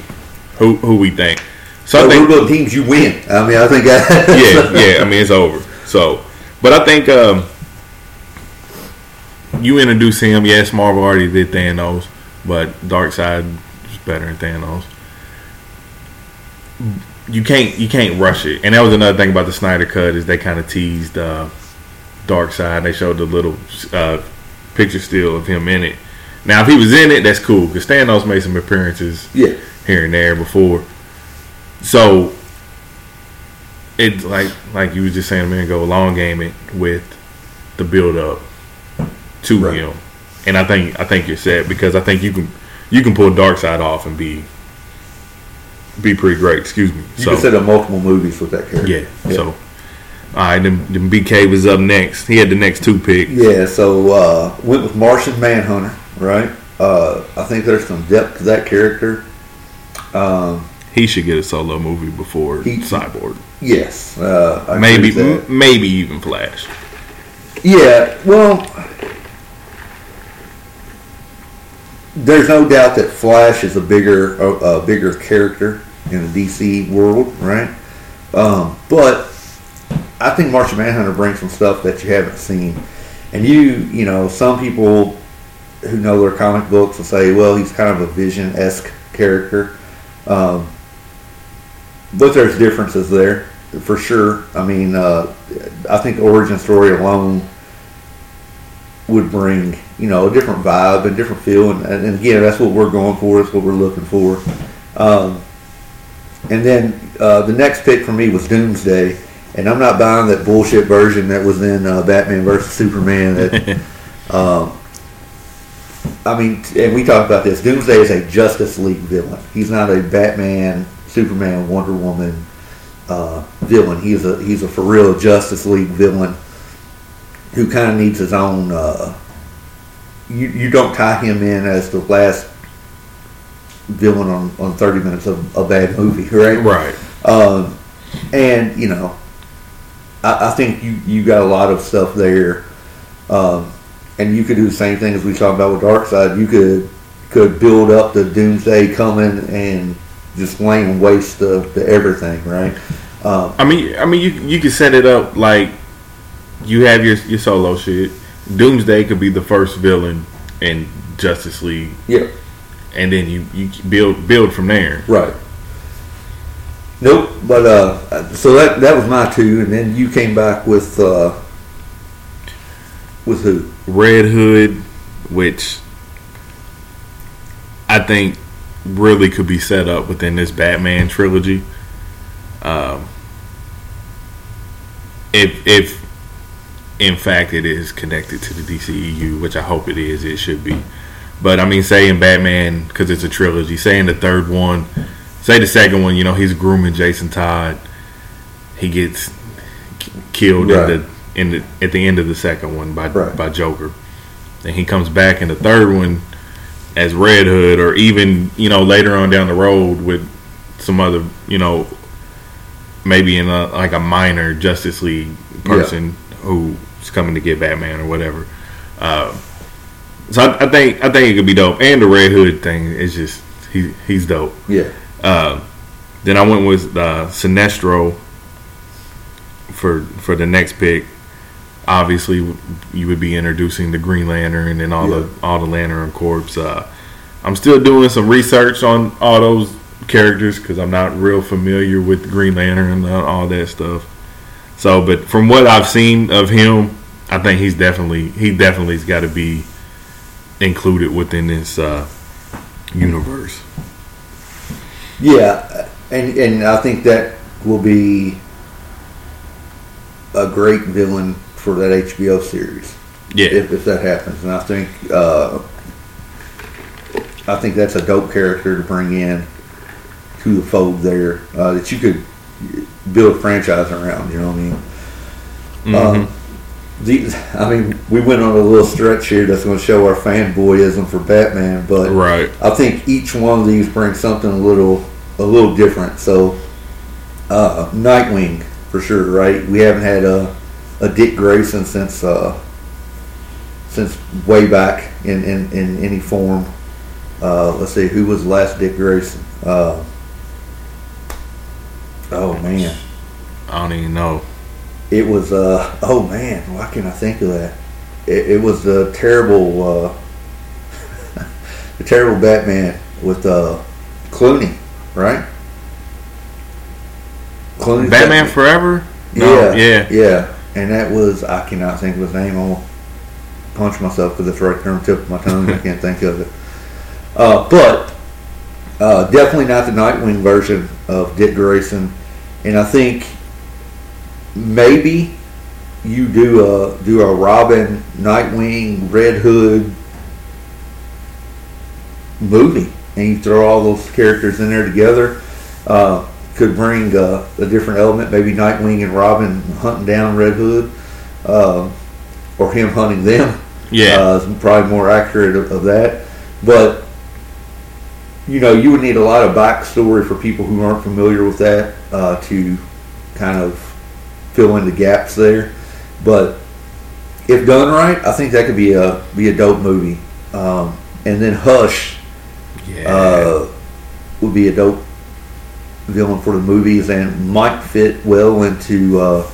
who who we think. So I think building teams you win. I mean, I think that, yeah, yeah. I mean, it's over. So, but I think um, you introduce him. Yes, Marvel already did Thanos, but Darkseid is better than Thanos. You can't you can't rush it, and that was another thing about the Snyder cut is they kind of teased uh, Darkseid. They showed the little uh, picture still of him in it. Now, if he was in it, that's cool because Thanos made some appearances yeah. here and there before. So it like like you was just saying a minute ago, long game it with the build up to Right. him. And I think I think you're set because I think you can you can pull Darkseid off and be be pretty great, excuse me. You so can set up multiple movies with that character. yeah, So all right, then, then BK was up next. He had the next two picks. Yeah, so uh, went with Martian Manhunter, right? Uh, I think there's some depth to that character. Um, He should get a solo movie before He- Cyborg. yes, uh, Maybe m- maybe even Flash. Yeah, well, there's no doubt that Flash is a bigger, a, a bigger character in the DC world, right? Um, but I think Martian Manhunter brings some stuff that you haven't seen, and you, you know, some people who know their comic books will say, well, he's kind of a Vision esque character, um, but there's differences there for sure. I mean, uh, I think origin story alone would bring you know a different vibe and different feel. And, and again that's what we're going for. That's what we're looking for. Um, and then uh, the next pick for me was Doomsday. And I'm not buying that bullshit version that was in uh, Batman versus Superman that um, I mean and we talked about this Doomsday is a Justice League villain he's not a Batman Superman Wonder Woman uh, villain he's a he's a for real Justice League villain who kind of needs his own. Uh, you you don't tie him in as the last villain on, on thirty minutes of a bad movie, right? Right. Um, and you know, I, I think you you got a lot of stuff there, um, and you could do the same thing as we talked about with Darkseid. You could could build up the Doomsday coming and just laying waste to, to everything, right? Um, I mean, I mean, you you can set it up like you have your your solo shit. Doomsday could be the first villain in Justice League, yeah, and then you you build build from there. right. Nope. But uh, so that that was my two, and then you came back with uh, with who? Red Hood, which I think really could be set up within this Batman trilogy. Um, if if in fact it is connected to the DCEU, which I hope it is, it should be. But I mean, saying Batman because it's a trilogy, saying the third one, say the second one, you know, he's grooming Jason Todd. He gets killed Right. in the in the at the end of the second one by Right. by Joker, and he comes back in the third one as Red Hood, or even you know later on down the road with some other you know maybe in a like a minor Justice League person who's coming to get Batman or whatever. Uh, so I, I think I think it could be dope, and the Red Hood thing is just he he's dope. Yeah. Uh, then I went with uh, Sinestro for for the next pick. Obviously, you would be introducing the Green Lantern and all the all the Lantern Corps. Uh, I'm still doing some research on all those characters because I'm not real familiar with Green Lantern and all- all that stuff. So, but from what I've seen of him, I think he's definitely he definitely's got to be included within this uh, universe. Yeah, and and I think that will be a great villain for that HBO series Yeah, if, if that happens. And I think uh, I think that's a dope character to bring in to the fold there uh, that you could build a franchise around. You know what I mean? Mm-hmm. Um, the, I mean, we went on a little stretch here that's going to show our fanboyism for Batman, but right. I think each one of these brings something a little a little different. So, uh, Nightwing for sure, right? We haven't had a, a Dick Grayson since uh, since way back in, in, in any form. Uh, let's see, who was the last Dick Grayson? Uh, oh man, I don't even know. it was. Uh, oh man, why can't I think of that? It, it was the terrible, uh, the terrible Batman with uh, Clooney, right? Clooney. Batman Forever? Yeah, yeah. yeah. And that was I cannot think of his name. Gonna punch myself because it's right there on the tip of my tongue. I can't think of it. Uh, but uh, definitely not the Nightwing version of Dick Grayson. And I think maybe you do a do a Robin, Nightwing, Red Hood movie, and you throw all those characters in there together. Uh, could bring uh, a different element, maybe Nightwing and Robin hunting down Red Hood, uh, or him hunting them. Yeah. uh, probably more accurate of, of that. But you know, you would need a lot of backstory for people who aren't familiar with that uh, to kind of fill in the gaps there. But if done right, I think that could be a be a dope movie. Um, and then Hush yeah. uh, would be a dope villain for the movies and might fit well into uh,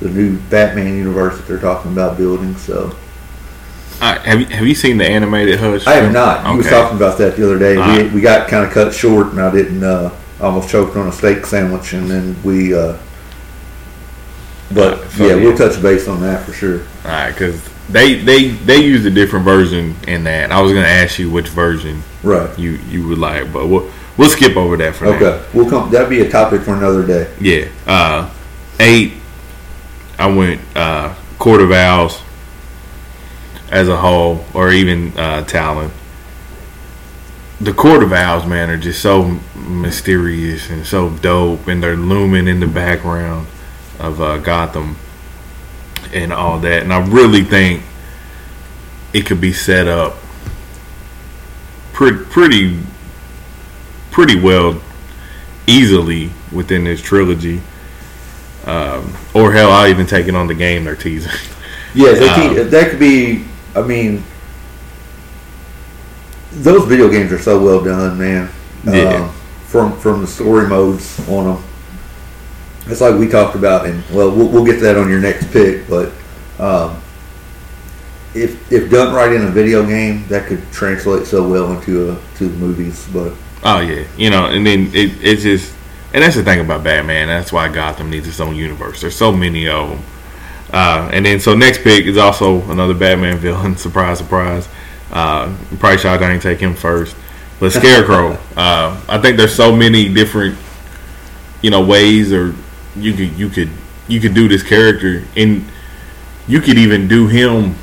the new Batman universe that they're talking about building. So All right, have you have you seen the animated Hush? I have not. You was Okay. talking about that the other day. We, Alright. we got kind of cut short, and I didn't uh, almost choked on a steak sandwich, and then we. Uh, but so yeah, yeah. we'll touch base on that for sure. All right, because they they they used a different version in that. I was gonna ask you which version Right. you you would like, but we'll we'll skip over that for now. Okay. We'll come. That'd be a topic for another day. Yeah. Uh, eight. I went uh, Court of Owls as a whole, or even uh, Talon. The of Owls, man, are just so mysterious and so dope, and they're looming in the background of uh, Gotham and all that. And I really think it could be set up pretty, pretty, pretty well, easily within this trilogy. Um, or hell, I'll even take it on the game they're teasing. Yeah, they Um, that could be. I mean, those video games are so well done, man. Yeah. Um, from from the story modes on them, it's like we talked about, and well, we'll, we'll get to that on your next pick. But um, if if done right in a video game, that could translate so well into a, to the movies. But Oh yeah, you know, and then it it's just and that's the thing about Batman. That's why Gotham needs its own universe. There's so many of them. Uh, and then so next pick is also another Batman villain. surprise, surprise. Uh, probably shocked I didn't take him first. But Scarecrow. uh, I think there's so many different, you know, ways or you could you could you could do this character and you could even do him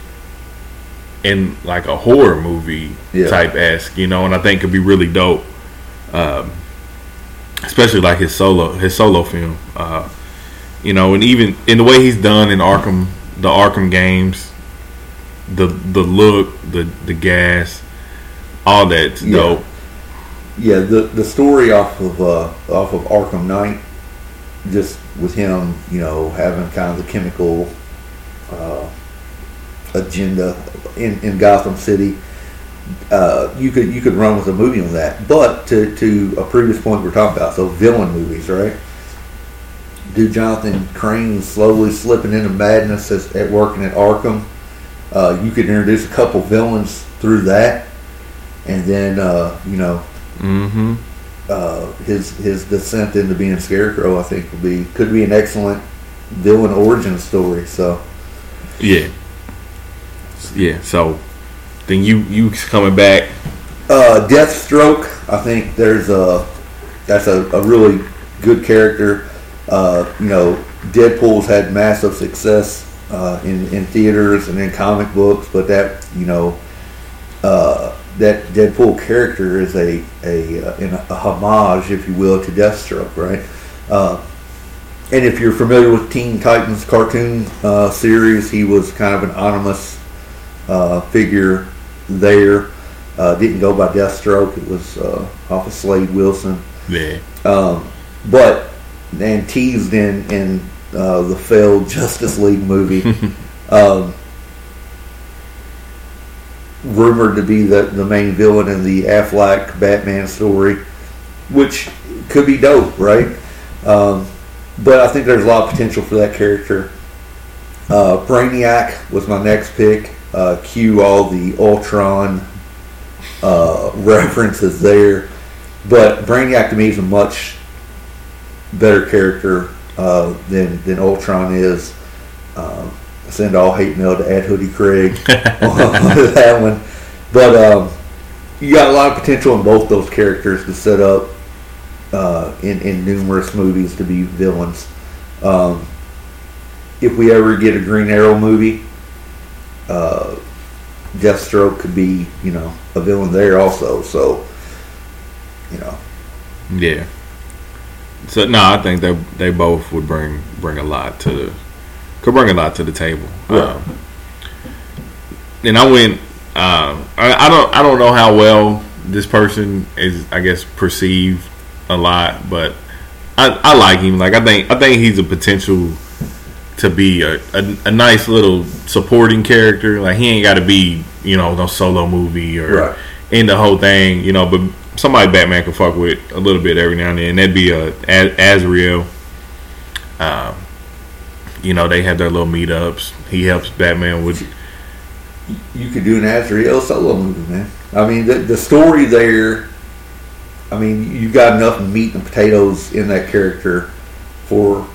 in like a horror movie Yeah. type esque, you know, and I think could be really dope. Um, especially like his solo his solo film. Uh, you know, and even in the way he's done in Arkham the Arkham games, the the look, the the gas, all that's Yeah. dope. Yeah, the the story off of uh, off of Arkham Knight, just with him, you know, having kind of the chemical uh, agenda in, in Gotham City. Uh, you could you could run with a movie on that, but to to a previous point we we're talking about, so villain movies, right? Do Jonathan Crane slowly slipping into madness as, at working at Arkham? Uh, you could introduce a couple villains through that, and then uh, you know Mm-hmm. uh, his his descent into being Scarecrow, I think, would be could be an excellent villain origin story. So Yeah. Yeah. So then you you coming back? uh, Deathstroke, I think there's a that's a, a really good character. Uh, you know, Deadpool's had massive success uh, in in theaters and in comic books, but that you know. Uh, that Deadpool character is a a, uh, a, a homage, if you will, to Deathstroke, right? Uh, and if you're familiar with Teen Titans cartoon uh, series, he was kind of an anonymous uh, figure there. Uh, didn't go by Deathstroke. It was uh, off of Slade Wilson. Yeah. Um, but and teased in in uh, the failed Justice League movie. um, rumored to be the, the main villain in the Affleck Batman story, which could be dope, right? Um, but I think there's a lot of potential for that character. Uh, Brainiac was my next pick. Uh, cue all the Ultron uh, references there. But Brainiac to me is a much better character uh, than than Ultron is. Um, send all hate mail to Ed Hoodie Craig on that one. But um, you got a lot of potential in both those characters to set up uh, in in numerous movies to be villains. Um, if we ever get a Green Arrow movie, uh, Deathstroke could be you know a villain there also. So you know. Yeah. So no, I think they they both would bring bring a lot to the could bring a lot to the table. Right. Um, and I went. Uh, I, I don't I don't know how well this person is. I guess perceived a lot, but I, I like him. Like I think I think he's a potential to be a, a, a nice little supporting character. Like he ain't got to be you know no solo movie or Right. in the whole thing. You know, but somebody Batman can fuck with a little bit every now and then. That'd be a Az- Azrael. Um, you know, they have their little meetups. He helps Batman with. you could do an Azrael solo movie, man. I mean, the, the story there. I mean, you got enough meat and potatoes in that character for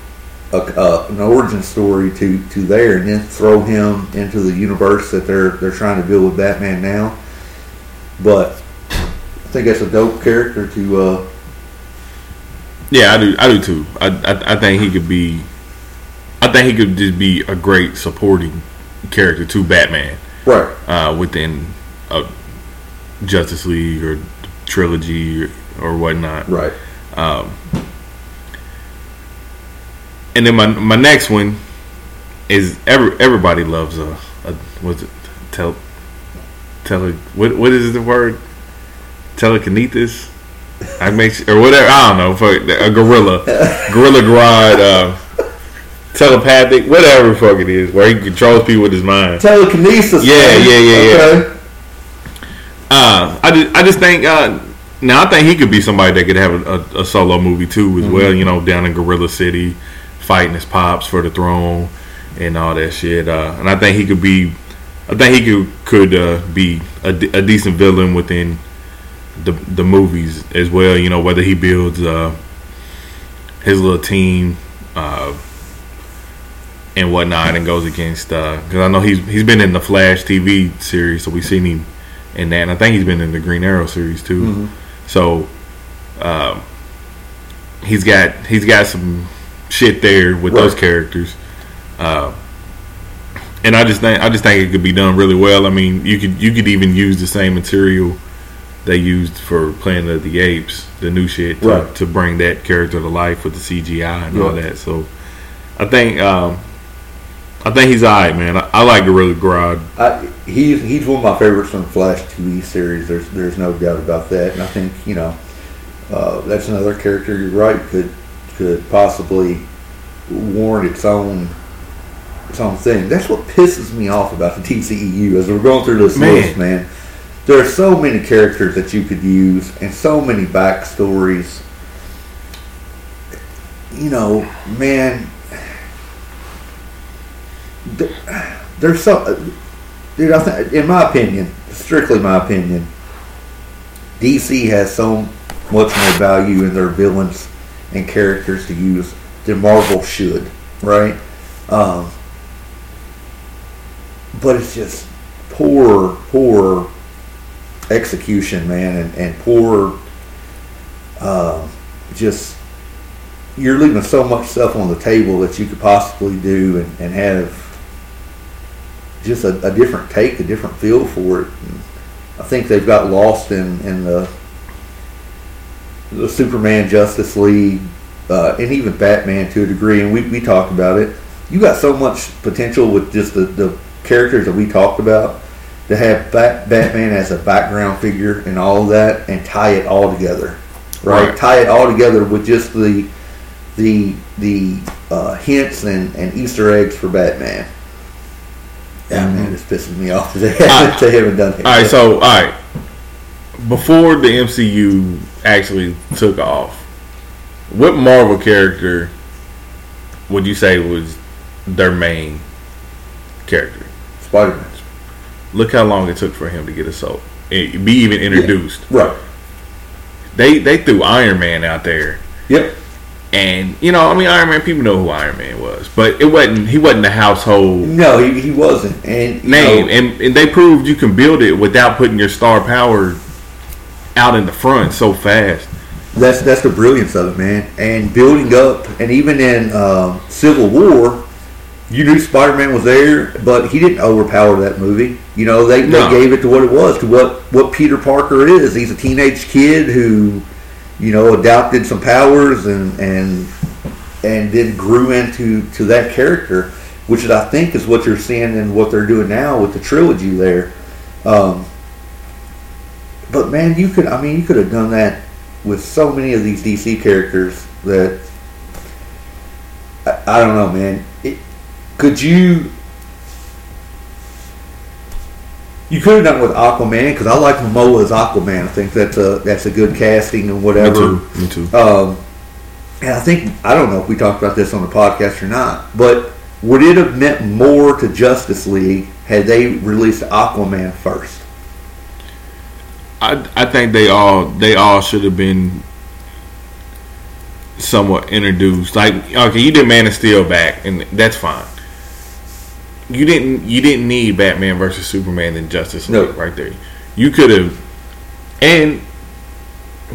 a, uh, an origin story to, to there, and then throw him into the universe that they're they're trying to build with Batman now. But I think that's a dope character to. Uh, Yeah, I do. I do too. I, I I think he could be. I think he could just be a great supporting character to Batman right. uh, within a Justice League or trilogy or, or whatnot. Right. Um, and then my my next one is every everybody loves a, a what's it tel tele what what is the word telekinesis I make or whatever I don't know fuck a gorilla Gorilla Grodd uh, telepathic whatever fuck it is where he controls people with his mind. Telekinesis. Yeah, man. yeah, yeah, yeah. Okay. Uh, I just, I just think uh, now I think he could be somebody that could have a, a, a solo movie too as well. You know, down in Gorilla City, fighting his pops for the throne and all that shit. Uh, and I think he could be, I think he could could uh, be a, de- a decent villain within the the movies as well. You know, whether he builds uh, his little team uh, and whatnot, and goes against because I know he's he's been in the Flash TV series, so we've seen him in that, and I think he's been in the Green Arrow series too. Mm-hmm. So um, he's got he's got some shit there with those characters. Uh, and I just think I just think it could be done really well. I mean, you could you could even use the same material they used for Planet of the Apes, the new shit, to, Right. to bring that character to life with the CGI and all that. So I think um, I think he's alright, man. I, I like Gorilla Grodd. I, he's he's one of my favorites from the Flash TV series. There's there's no doubt about that. And I think you know uh, that's another character. You're right. Could could possibly warrant its own its own thing. That's what pisses me off about the DCEU as we're going through this Man. list, man. There are so many characters that you could use and so many backstories. You know, man. th- There's so, dude. I think, in my opinion, strictly my opinion, DC has so much more value in their villains and characters to use than Marvel should, right? Um, but it's just poor, poor execution, man, and, and poor, uh, just you're leaving so much stuff on the table that you could possibly do and, and have just a, a different take, a different feel for it. And I think they've got lost in, in the the Superman Justice League uh, and even Batman to a degree, and we, we talked about it. You got so much potential with just the, the characters that we talked about to have Bat, Batman as a background figure and all that, and tie it all together, right? Right. Tie it all together with just the the the uh, hints and, and Easter eggs for Batman. Yeah, man, it's pissing me off that they haven't, they haven't done it. All right, so all right. Before the MCU actually took off, what Marvel character would you say was their main character? Spider Man. Look how long it took for him to get a soul, eh, be even introduced. Right. They they threw Iron Man out there, Yep. and you know, I mean, Iron Man. People know who Iron Man was, but it wasn't. He wasn't a household No, he, he wasn't. And name, know, and, and they proved you can build it without putting your star power out in the front so fast. that's that's the brilliance of it, man. And building up, and even in um, Civil War, you knew Spider Man was there, but he didn't overpower that movie. You know, they, No. they gave it to what it was, to what what Peter Parker is. He's a teenage kid who, you know, adopted some powers and and and then grew into to that character, which is I think is what you're seeing and what they're doing now with the trilogy there. Um, but man, you could I mean you could have done that with so many of these DC characters that I, I don't know, man. It, could you? You could have done it with Aquaman because I like Momoa as Aquaman. I think that's a that's a good casting and whatever. Me too. Me too. Um, and I think I don't know if we talked about this on the podcast or not, but would it have meant more to Justice League had they released Aquaman first? I I think they all they all should have been somewhat introduced. Like okay, you did Man of Steel back, and that's fine. You didn't you didn't need Batman versus Superman and Justice No. League right there. You could have, and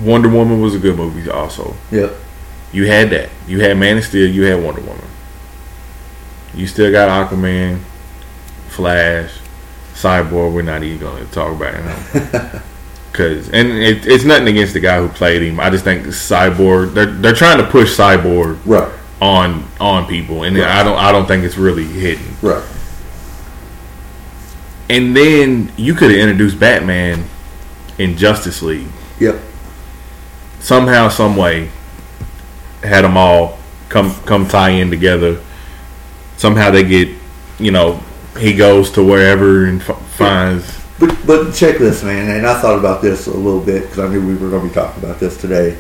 Wonder Woman was a good movie also. Yep. You had that. You had Man of Steel. You had Wonder Woman. You still got Aquaman, Flash, Cyborg. We're not even going to talk about him. Cause and it, it's nothing against the guy who played him. I just think Cyborg. They're they're trying to push Cyborg Right. on on people, and I don't I don't think it's really hitting. Right. And then you could have introduced Batman in Justice League Yep. somehow, some way. Had them all come come tie in together. Somehow they get, you know, he goes to wherever and f- finds. But but check this, man. And I thought about this a little bit because I knew we were going to be talking about this today.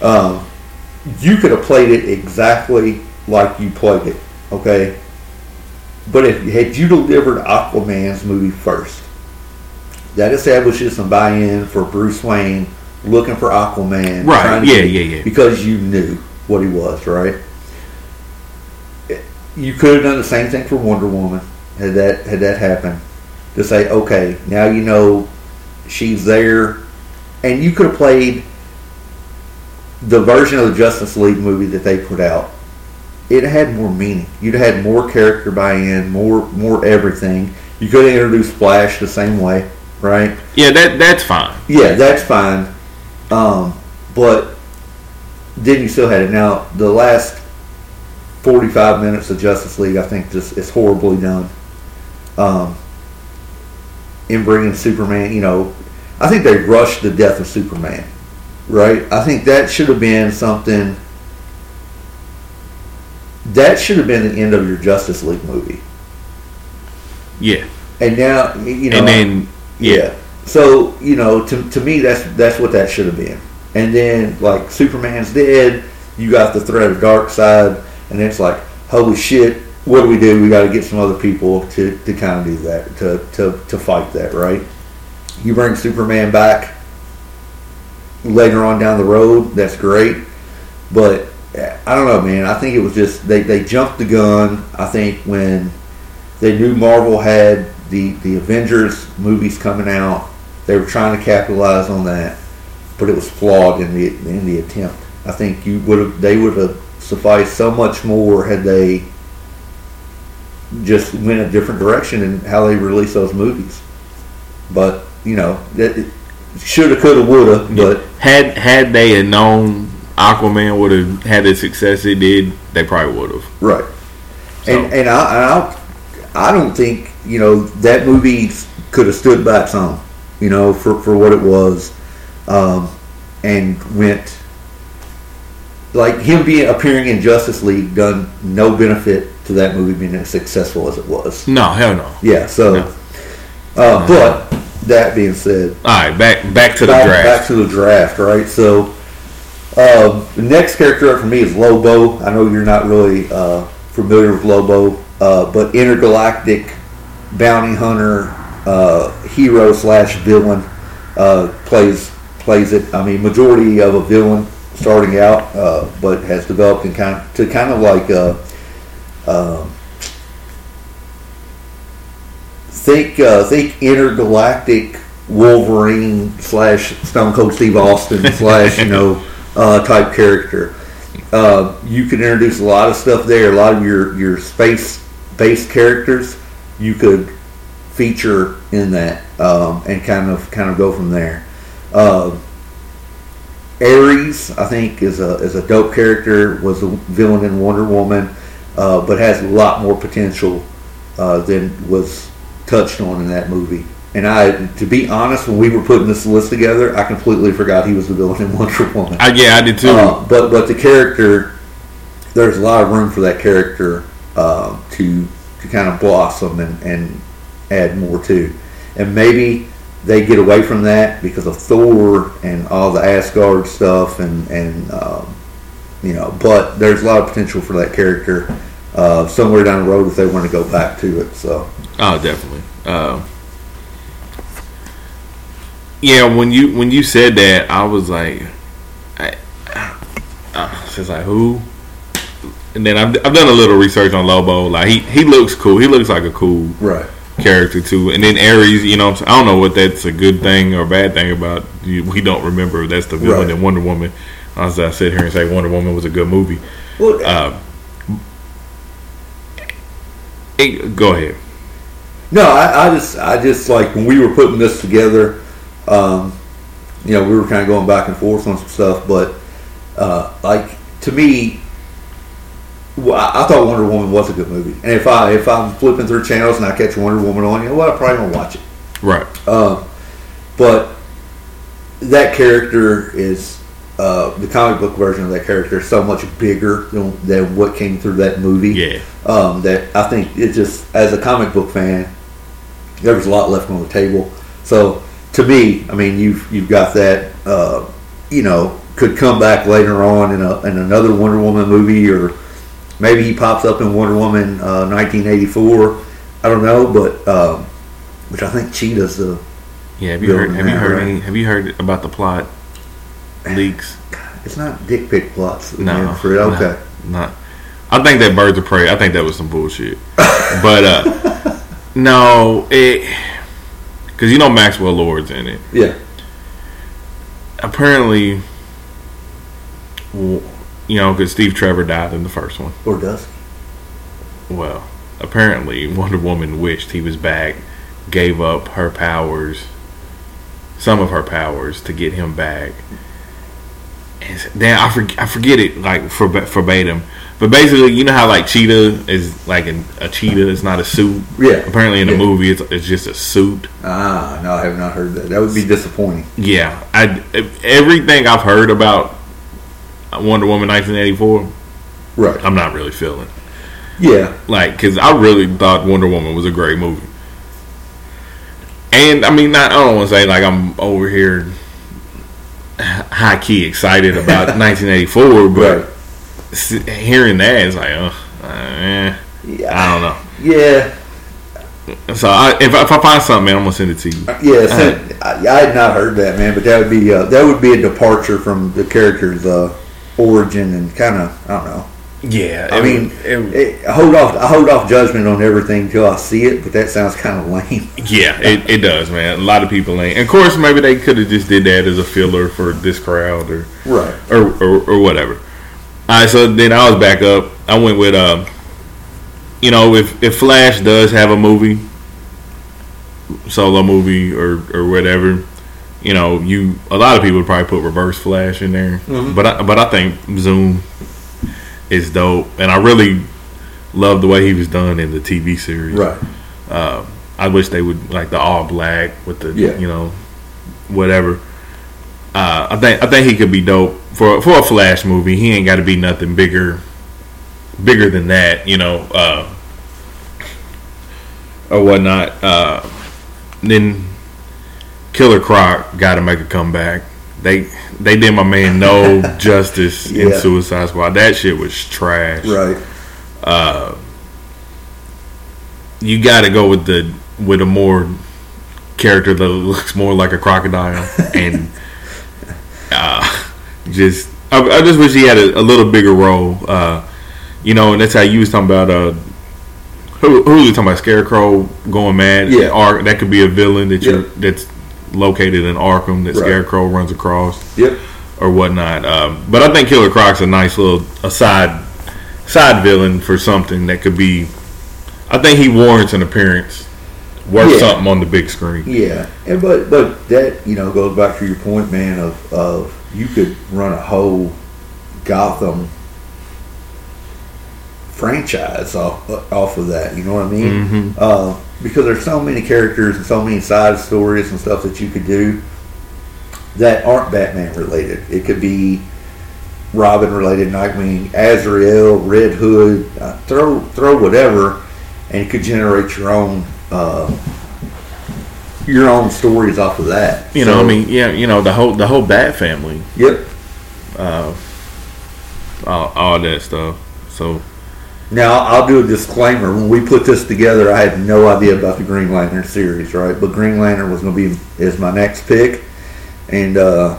Um, you could have played it exactly like you played it, okay? But if had you delivered Aquaman's movie first, that establishes some buy-in for Bruce Wayne looking for Aquaman, Right, yeah, yeah, yeah. because you knew what he was, right? You could have done the same thing for Wonder Woman had that had that happened. To say, okay, now you know she's there, and you could have played the version of the Justice League movie that they put out. It had more meaning. You'd have had more character buy-in, more more everything. You could have introduced Flash the same way, right? Yeah, that that's fine. Yeah, that's fine. Um, but then you still had it. Now the last forty-five minutes of Justice League, I think, just is horribly done. Um, in bringing Superman, you know, I think they rushed the death of Superman, right? I think that should have been something. That should have been the end of your Justice League movie, Yeah, and now you know. and then yeah, So you know, to, to me, that's that's what that should have been. And then like Superman's dead, you got the threat of Darkseid, and it's like, holy shit, what do we do? We got to get some other people to, to kind of do that, to, to to fight that, right? You bring Superman back later on down the road, that's great, but I don't know, man. I think it was just they, they jumped the gun. I think when they knew Marvel had the the Avengers movies coming out, they were trying to capitalize on that, but it was flawed in the in the attempt. I think you would have they would have sufficed so much more had they just went a different direction in how they release those movies. But you know, that shoulda, coulda, woulda. But had had they had known Aquaman would have had the success it did, they probably would have. Right. So- And and I, I I don't think you know that movie could have stood by its own, you know, for for what it was, um, and went like him being appearing in Justice League done no benefit to that movie being as successful as it was. No, hell no. Yeah. So, No. uh, but that being said, All right, back back to the back, draft. back to the draft, right? So, uh, the next character up for me is Lobo. I know you're not really uh, familiar with Lobo, uh, but intergalactic bounty hunter, uh, hero slash villain, uh, plays plays it. I mean, majority of a villain starting out, uh, but has developed in kind to kind of like. Um, think uh, think intergalactic Wolverine slash Stone Cold Steve Austin slash you know uh, type character. Uh, you can introduce a lot of stuff there. A lot of your your space based characters you could feature in that um, and kind of kind of go from there. Uh, Ares, I think, is a is a dope character. Was a villain in Wonder Woman, uh, but has a lot more potential uh, than was touched on in that movie. And I, to be honest, when we were putting this list together, I completely forgot he was the villain in Wonder Woman. I, yeah, I did too. Uh, but but the character, there's a lot of room for that character uh, to to kind of blossom and, and add more to, and maybe they get away from that because of Thor and all the Asgard stuff and and um, you know. But there's a lot of potential for that character uh, somewhere down the road if they want to go back to it. So Oh, definitely. Uh, yeah, when you when you said that, I was like, I, uh, it's like who? And then I've, I've done a little research on Lobo. Like he, he looks cool. He looks like a cool right. character too. And then Ares, you know? I don't know what that's a good thing or bad thing about. We don't remember if that's the villain Right. in Wonder Woman. As I sit here and say Wonder Woman was a good movie. Well, Uh, it- go ahead. No, I, I just, I just like when we were putting this together, um, you know, we were kind of going back and forth on some stuff, but uh, like to me, well, I, thought Wonder Woman was a good movie, and if I, if I'm flipping through channels and I catch Wonder Woman on, you know what, I probably gonna watch it. Right. Um, but that character is uh, the comic book version of that character is so much bigger than, than what came through that movie Yeah. um, that I think it just as a comic book fan, there was a lot left on the table. So to me, I mean, you've you've got that. Uh, you know, could come back later on in a in another Wonder Woman movie, or maybe he pops up in Wonder Woman uh, 1984. I don't know, but um, which I think Cheetah's the Yeah, have you heard? Have you heard right? any? Have you heard about the plot leaks? it's not dick pic plots. No, man, Fred. Okay. Not. I think that Birds of Prey. I think that was some bullshit. but uh no, it because you know Maxwell Lord's in it. Yeah. Apparently, you know, because Steve Trevor died in the first one. Or does. Well, apparently Wonder Woman wished he was back, gave up her powers, some of her powers to get him back. Then I forget, I forget it like verb- verbatim, but basically, you know how like Cheetah is like an, a cheetah, it's not a suit. Yeah. Apparently, in the Yeah. movie, it's, it's just a suit. Ah, no, I have not heard that. That would be disappointing. Yeah, I everything I've heard about Wonder Woman 1984, Right. I'm not really feeling. Yeah. like because I really thought Wonder Woman was a great movie. And I mean, not I don't want to say like I'm over here high key excited about 1984, but Right. hearing that is like, uh, eh, Yeah. I don't know. Yeah. So I, if, I- if I find something, man, I'm gonna send it to you. Yeah, so, I, I had not heard that, man, but that would be uh, that would be a departure from the character's uh, origin and kind of I don't know. Yeah, I mean, it, I hold off. I hold off judgment on everything till I see it, but that sounds kind of lame. yeah, it, it does, man. A lot of people ain't. And of course, maybe they could have just did that as a filler for this crowd or Right. or, or, or whatever. All right, so then I was back up. I went with, um, you know, if if Flash does have a movie, solo movie or or whatever, you know, you a lot of people would probably put Reverse Flash in there, Mhm. but I, but I think Zoom is dope, and I really love the way he was done in the TV series. Right. Uh, I wish they would like the all black with the Yeah. you know whatever. Uh, I think I think he could be dope for for a Flash movie. He ain't got to be nothing bigger bigger than that, you know, uh, or whatnot. Uh, then Killer Croc got to make a comeback. They they did my man no justice in Suicide Squad. That shit was trash Right. you got to go with the with a more character that looks more like a crocodile and uh, just I, I just wish he had a, a little bigger role uh, you know and that's how you was talking about uh who, who was talking about scarecrow going mad Yeah. Ar- that could be a villain that you Yeah. that's located in Arkham that Right. scarecrow runs across Yep. or whatnot. Um, but I think Killer Croc's a nice little a side villain for something that could be. I think he warrants an appearance worth Yeah. something on the big screen. Yeah, and but but that you know goes back to your point, man. Of of you could run a whole Gotham franchise off off of that. You know what I mean? Mhm. Uh, because there's so many characters and so many side stories and stuff that you could do that aren't Batman related. It could be Robin related, Nightwing, Azrael, Red Hood. Uh, throw throw whatever, and you could generate your own. Uh, your own stories off of that. You know, I mean, yeah, you know the whole the whole Bat family, Yep. uh, all, all that stuff. So Now I'll do a disclaimer. When we put this together, I had no idea about the Green Lantern series, right? But Green Lantern was going to be is my next pick, and uh,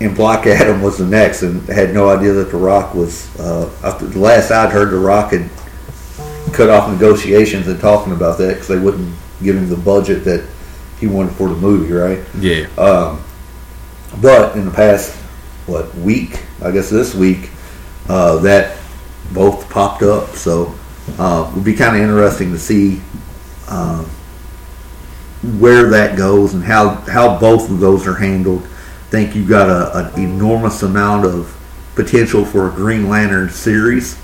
and Black Adam was the next, and had no idea that The Rock was. Uh, after the last I'd heard, The Rock had cut off negotiations and talking about that because they wouldn't give him the budget that he wanted for the movie, right? yeah, Um, but in the past, what week? I guess this week, uh, that both popped up. So uh, it would be kind of interesting to see um, where that goes and how how both of those are handled. I think you've got a, an enormous amount of potential for a Green Lantern series,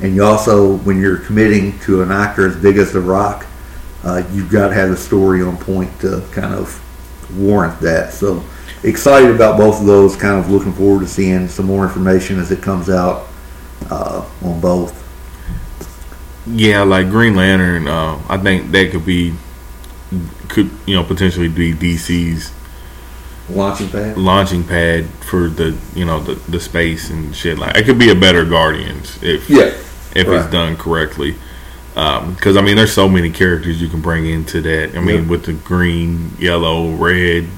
and you also, when you're committing to an actor as big as The Rock, uh, you've got to have a story on point to kind of warrant that. So excited about both of those. Kind of looking forward to seeing some more information as it comes out uh, on both. yeah, like Green Lantern. Uh, I think that could be could you know potentially be DC's Launching pad. launching pad for the you know the, the space and shit like it could be a better Guardians if Yeah. if Right. it's done correctly. Because I mean, there's so many characters you can bring into that. I mean, Yeah. with the green, yellow, red,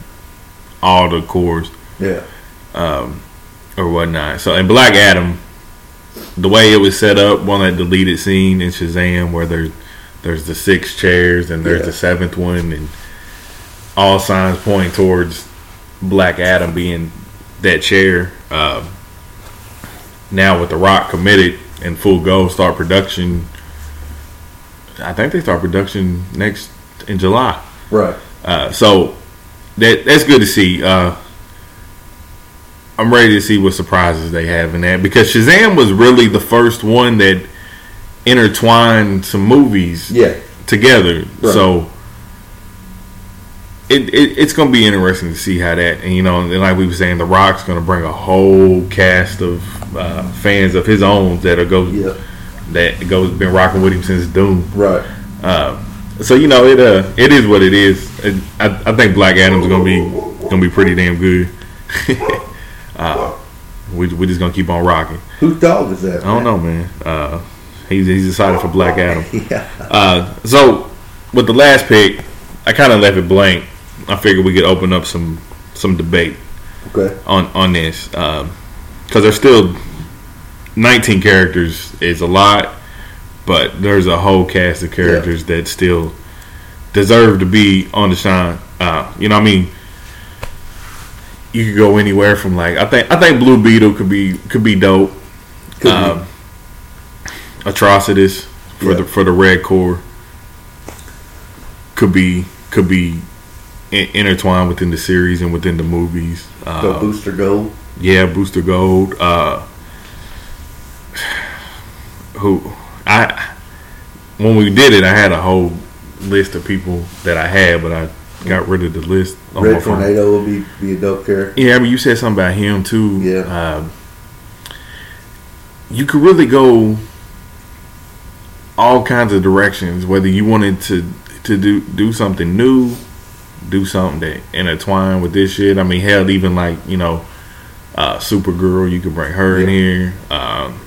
all the corps. Yeah. um, or whatnot. So in Black Adam, the way it was set up, one that deleted scene in Shazam where there's there's the six chairs and there's Yeah. the seventh one, and all signs point towards Black Adam being that chair. Um, now with The Rock committed and full go, start production. I think they start production next in July. Right. Uh, so that that's good to see. Uh, I'm ready to see what surprises they have in that because Shazam was really the first one that intertwined some movies Yeah. together. Right. So it, it it's going to be interesting to see how that and you know and like we were saying, The Rock's going to bring a whole cast of uh, fans of his own that are go Yeah. that goes been rocking with him since Doom. Right. Uh, so you know it uh it is what it is. It, I, I think Black Adam's gonna be gonna be pretty damn good. uh, we we just gonna keep on rocking. Whose dog is that? I don't know, man. Uh, he's he's decided for Black Adam. Yeah. Uh, so with the last pick, I kind of left it blank. I figured we could open up some some debate Okay. on on this because there's still 19 characters is a lot, but there's a whole cast of characters that still deserve to be on the shine. Uh, you know, what I mean, you could go anywhere from like I think I think Blue Beetle could be could be dope. Could be. Um, Atrocitus for Yeah. the for the Red Corps could be could be in, intertwined within the series and within the movies. Uh, Booster Gold. yeah, Booster Gold. Uh, who I when we did it, I had a whole list of people that I had, but I got rid of the list. on Red. Tornado will be be a dope character. Yeah, I mean, you said something about him too. Yeah. Um, you could really go all kinds of directions. Whether you wanted to to do do something new, do something that intertwine with this shit. I mean, hell, even like you know, uh, Supergirl, you could bring her in here. Um,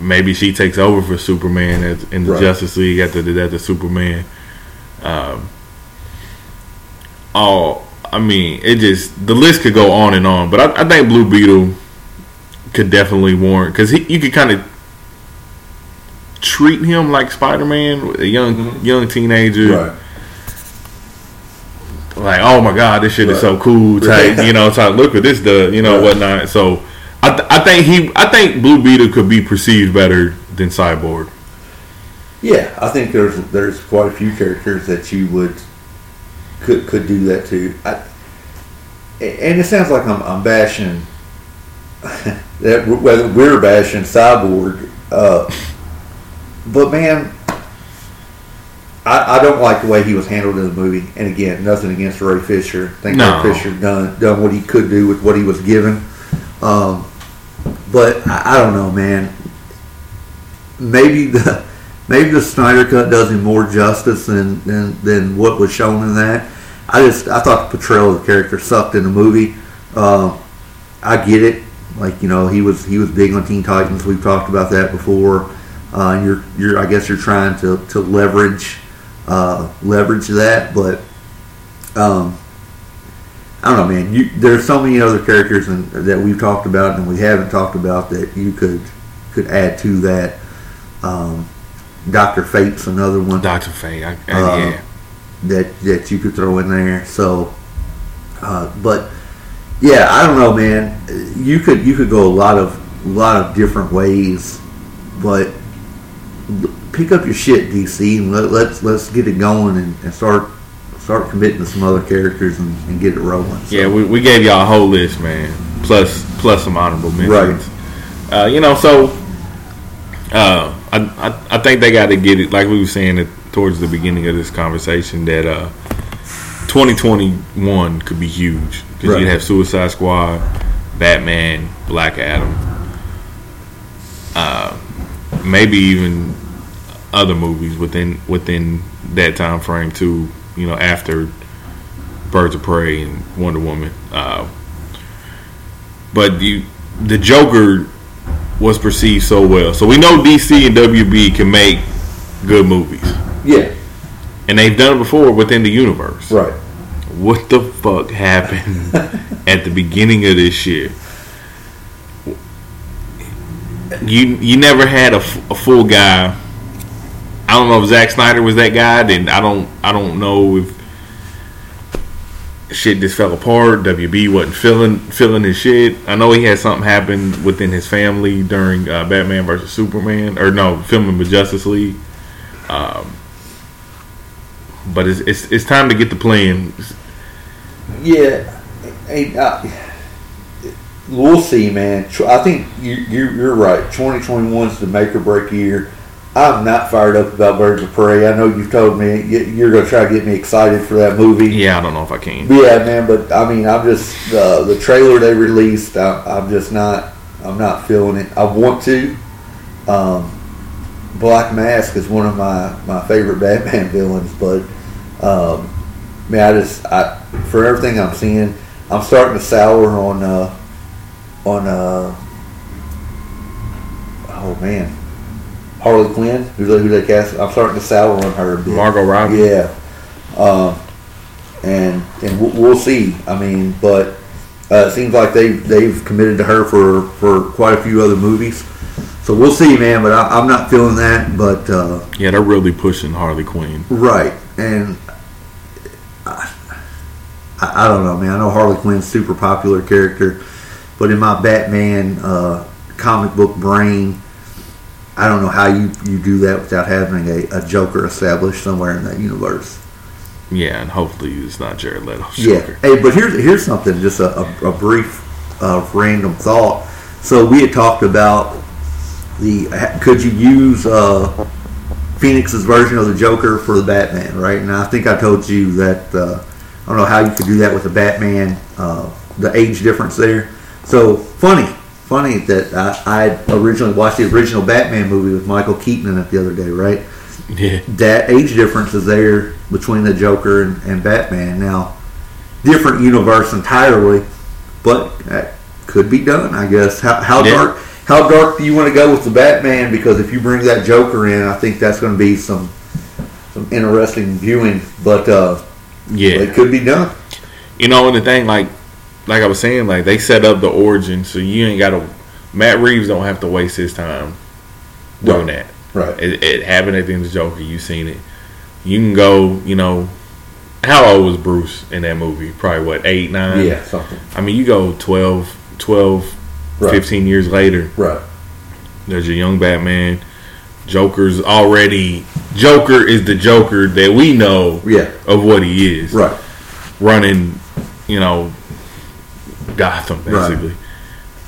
maybe she takes over for Superman as, in the Right. Justice League after the death of Superman. Um, all I mean, it just the list could go on and on. But I, I think Blue Beetle could definitely warrant because you could kind of treat him like Spider Man, a young mm-hmm. young teenager Right. like, oh my god, this shit is so cool. Type, you know, type, look what this does, you know, Right. whatnot. So, I, th- I think he, I think Blue Beetle could be perceived better than Cyborg. Yeah, I think there's there's quite a few characters that you would could could do that too. I, and it sounds like I'm, I'm bashing that whether we're bashing Cyborg, uh, but man, I, I don't like the way he was handled in the movie. And again, nothing against Ray Fisher. I think No. Ray Fisher done done what he could do with what he was given. Um, but I, I don't know, man. Maybe the maybe the Snyder cut does him more justice than, than than what was shown in that. I just I thought the portrayal of the character sucked in the movie. Um, I get it, like you know he was he was big on Teen Titans. We've talked about that before. Uh, and you're you're I guess you're trying to to leverage uh, leverage that, but um, I don't know, man. You, there's so many other characters and, that we've talked about and we haven't talked about that you could could add to that. Um, Doctor Fate's another one Doctor Fate, I, I, Uh, yeah, that that you could throw in there. So, uh, but yeah, I don't know, man. You could you could go a lot of a lot of different ways, but pick up your shit, DC, and let, let's let's get it going and, and start start committing to some other characters and, and get it rolling. So, yeah. We, we gave y'all a whole list, man. Plus, plus some honorable mentions. Right. Uh, you know, so uh, I, I I think they got to get it. Like we were saying it towards the beginning of this conversation that uh, 2021 could be huge because Right. you'd have Suicide Squad, Batman, Black Adam, uh, maybe even other movies within within that time frame too. You know, after Birds of Prey and Wonder Woman. Uh, but you, the Joker was perceived so well, so we know DC and WB can make good movies, yeah, and they've done it before within the universe. right. What the fuck happened at the beginning of this year. You you never had a, f- a full guy. I don't know if Zack Snyder was that guy. Then I don't I don't know if shit just fell apart. WB wasn't feeling feeling his shit. I know he had something happen within his family during uh, Batman versus Superman, or no, filming with Justice League. Um, but it's, it's it's time to get the plan. Yeah, uh, we'll see, man. I think you, you you're right. 2021 is the make or break year. I'm not fired up about Birds of Prey. I know you've told me you- you're going to try to get me excited for that movie. Yeah, I don't know if I can. Yeah, man, but I mean, I'm just uh, the trailer they released. I, I'm just not. I'm not feeling it. I want to. Um, Black Mask is one of my, my favorite Batman villains, but um, man, I just I for everything I'm seeing, I'm starting to sour on uh, on uh, oh man, Harley Quinn. Who they, who they cast? I'm starting to sour on her. A bit. Margot Robbie. Yeah, um, and and we'll, we'll see. I mean, but uh, it seems like they they've committed to her for for quite a few other movies. So we'll see, man. But I, I'm not feeling that. But uh, Yeah, they're really pushing Harley Quinn. right, and I, I I don't know, man. I know Harley Quinn's super popular character, but in my Batman uh, comic book brain. I don't know how you, you do that without having a, a Joker established somewhere in that universe. Yeah, and hopefully it's not Jared Leto's Yeah. Hey, but here's here's something, just a, a, a brief, uh, random thought. So we had talked about the could you use uh, Phoenix's version of the Joker for the Batman, right? And I think I told you that uh, I don't know how you could do that with the Batman, uh, the age difference there. So funny, funny that I, I originally watched the original Batman movie with Michael Keaton in it the other day, right? Yeah. that age difference is there between the Joker and, and Batman. Now, different universe entirely, but that could be done, I guess. How, how Yeah. dark? How dark do you want to go with the Batman? Because if you bring that Joker in, I think that's going to be some some interesting viewing. But uh, Yeah. it could be done. You know, and the thing, like, like I was saying, like they set up the origin, so you ain't got to. Matt Reeves don't have to waste his time doing that. Right. It, it happened at the end of Joker. You seen it. You can go. You know, how old was Bruce in that movie? Probably what eight, nine. Yeah. Something. I mean, you go 12, 12 Right. 15 years later. Right. There's a young Batman. Joker's already. Joker is the Joker that we know Yeah. of what he is. Right. running, you know, Gotham Right. basically,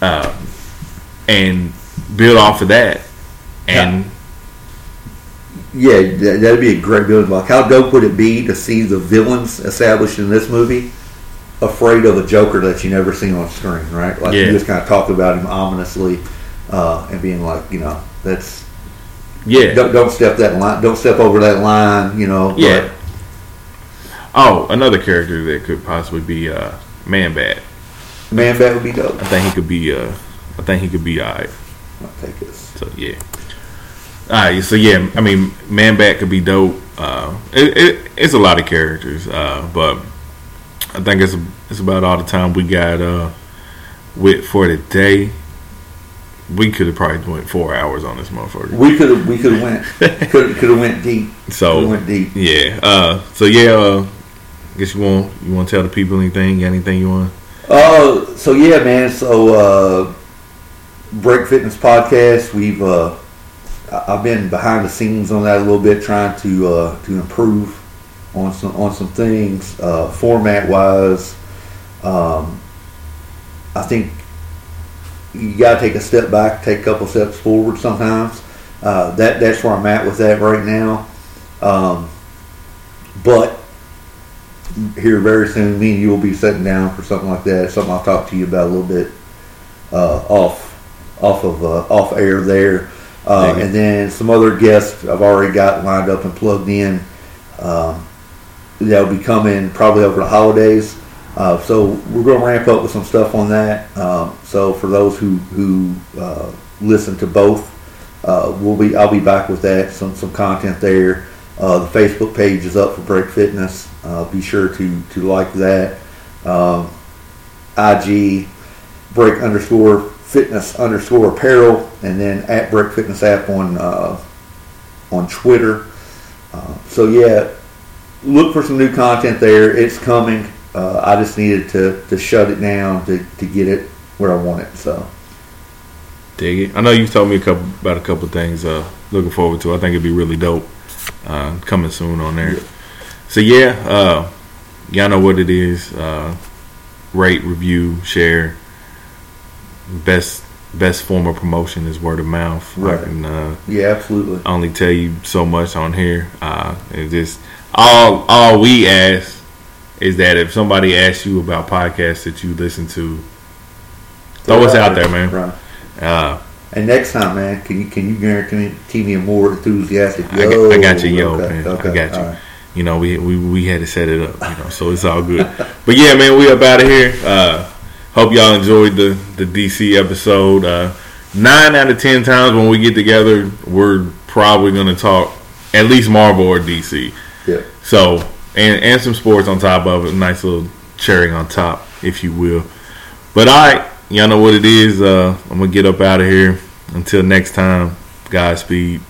um, and build off of that. And Yeah, that- that'd be a great building block. How dope would it be to see the villains established in this movie afraid of a Joker that you never seen on screen, right? Like Yeah. you just kind of talked about him ominously uh, and being like, you know, that's yeah, don't, don't step that line, don't step over that line, you know. yeah. Oh, another character that could possibly be uh, Man Bat. Man Bat would be dope. I think he could be. Uh, I think he could be alright. I'll take. So yeah. Alright, so yeah, I mean, Man Bat could be dope. Uh, it, it, it's a lot of characters, uh, but I think it's it's about all the time we got uh, with for the day. We could have probably went four hours on this motherfucker. We could have we could have went could could have went deep. So went deep. yeah, uh, so yeah, uh, guess you want you want to tell the people anything? Anything you want? Uh, so yeah, man. So uh, Break Fitness Podcast. We've uh, I've been behind the scenes on that a little bit, trying to uh, to improve on some on some things uh, format wise. Um, I think you got to take a step back, take a couple steps forward. Sometimes uh, that that's where I'm at with that right now. Um, but here very soon, me and you will be sitting down for something like that. Something I'll talk to you about a little bit uh, off off of uh, off air there, uh, and then some other guests I've already got lined up and plugged in. Um, that'll be coming probably over the holidays. Uh, so we're going to ramp up with some stuff on that. Um, so for those who who uh, listen to both, uh, we'll be I'll be back with that some some content there. Uh, the Facebook page is up for Break Fitness. Uh, be sure to to like that. Um, IG break underscore fitness underscore apparel, and then at break fitness app on uh, on Twitter. Uh, so yeah, look for some new content there. It's coming. Uh, I just needed to, to shut it down to, to get it where I want it. So dig it. I know you've told me a couple about a couple things. Uh, looking forward to. I think it'd be really dope. Uh, coming soon on there. Yeah. So yeah, uh, y'all know what it is. Uh, rate, review, share. Best best form of promotion is word of mouth. Right. Can, uh, yeah, absolutely. Only tell you so much on here. Uh, it's just all all we ask is that if somebody asks you about podcasts that you listen to, throw us out there, man. Right. Uh, and next time, man, can you can you guarantee me a more enthusiastic yo? I, I got you, yo, okay, man. Okay, I got you. Right. You know, we, we we had to set it up, you know, so it's all good. but yeah, man, we up out of here. Uh, hope y'all enjoyed the the DC episode. Uh, nine out of ten times when we get together, we're probably gonna talk at least Marvel or DC. Yeah. So and and some sports on top of it, nice little cherry on top, if you will. But all right, y'all know what it is. Uh, I'm gonna get up out of here. Until next time, Godspeed.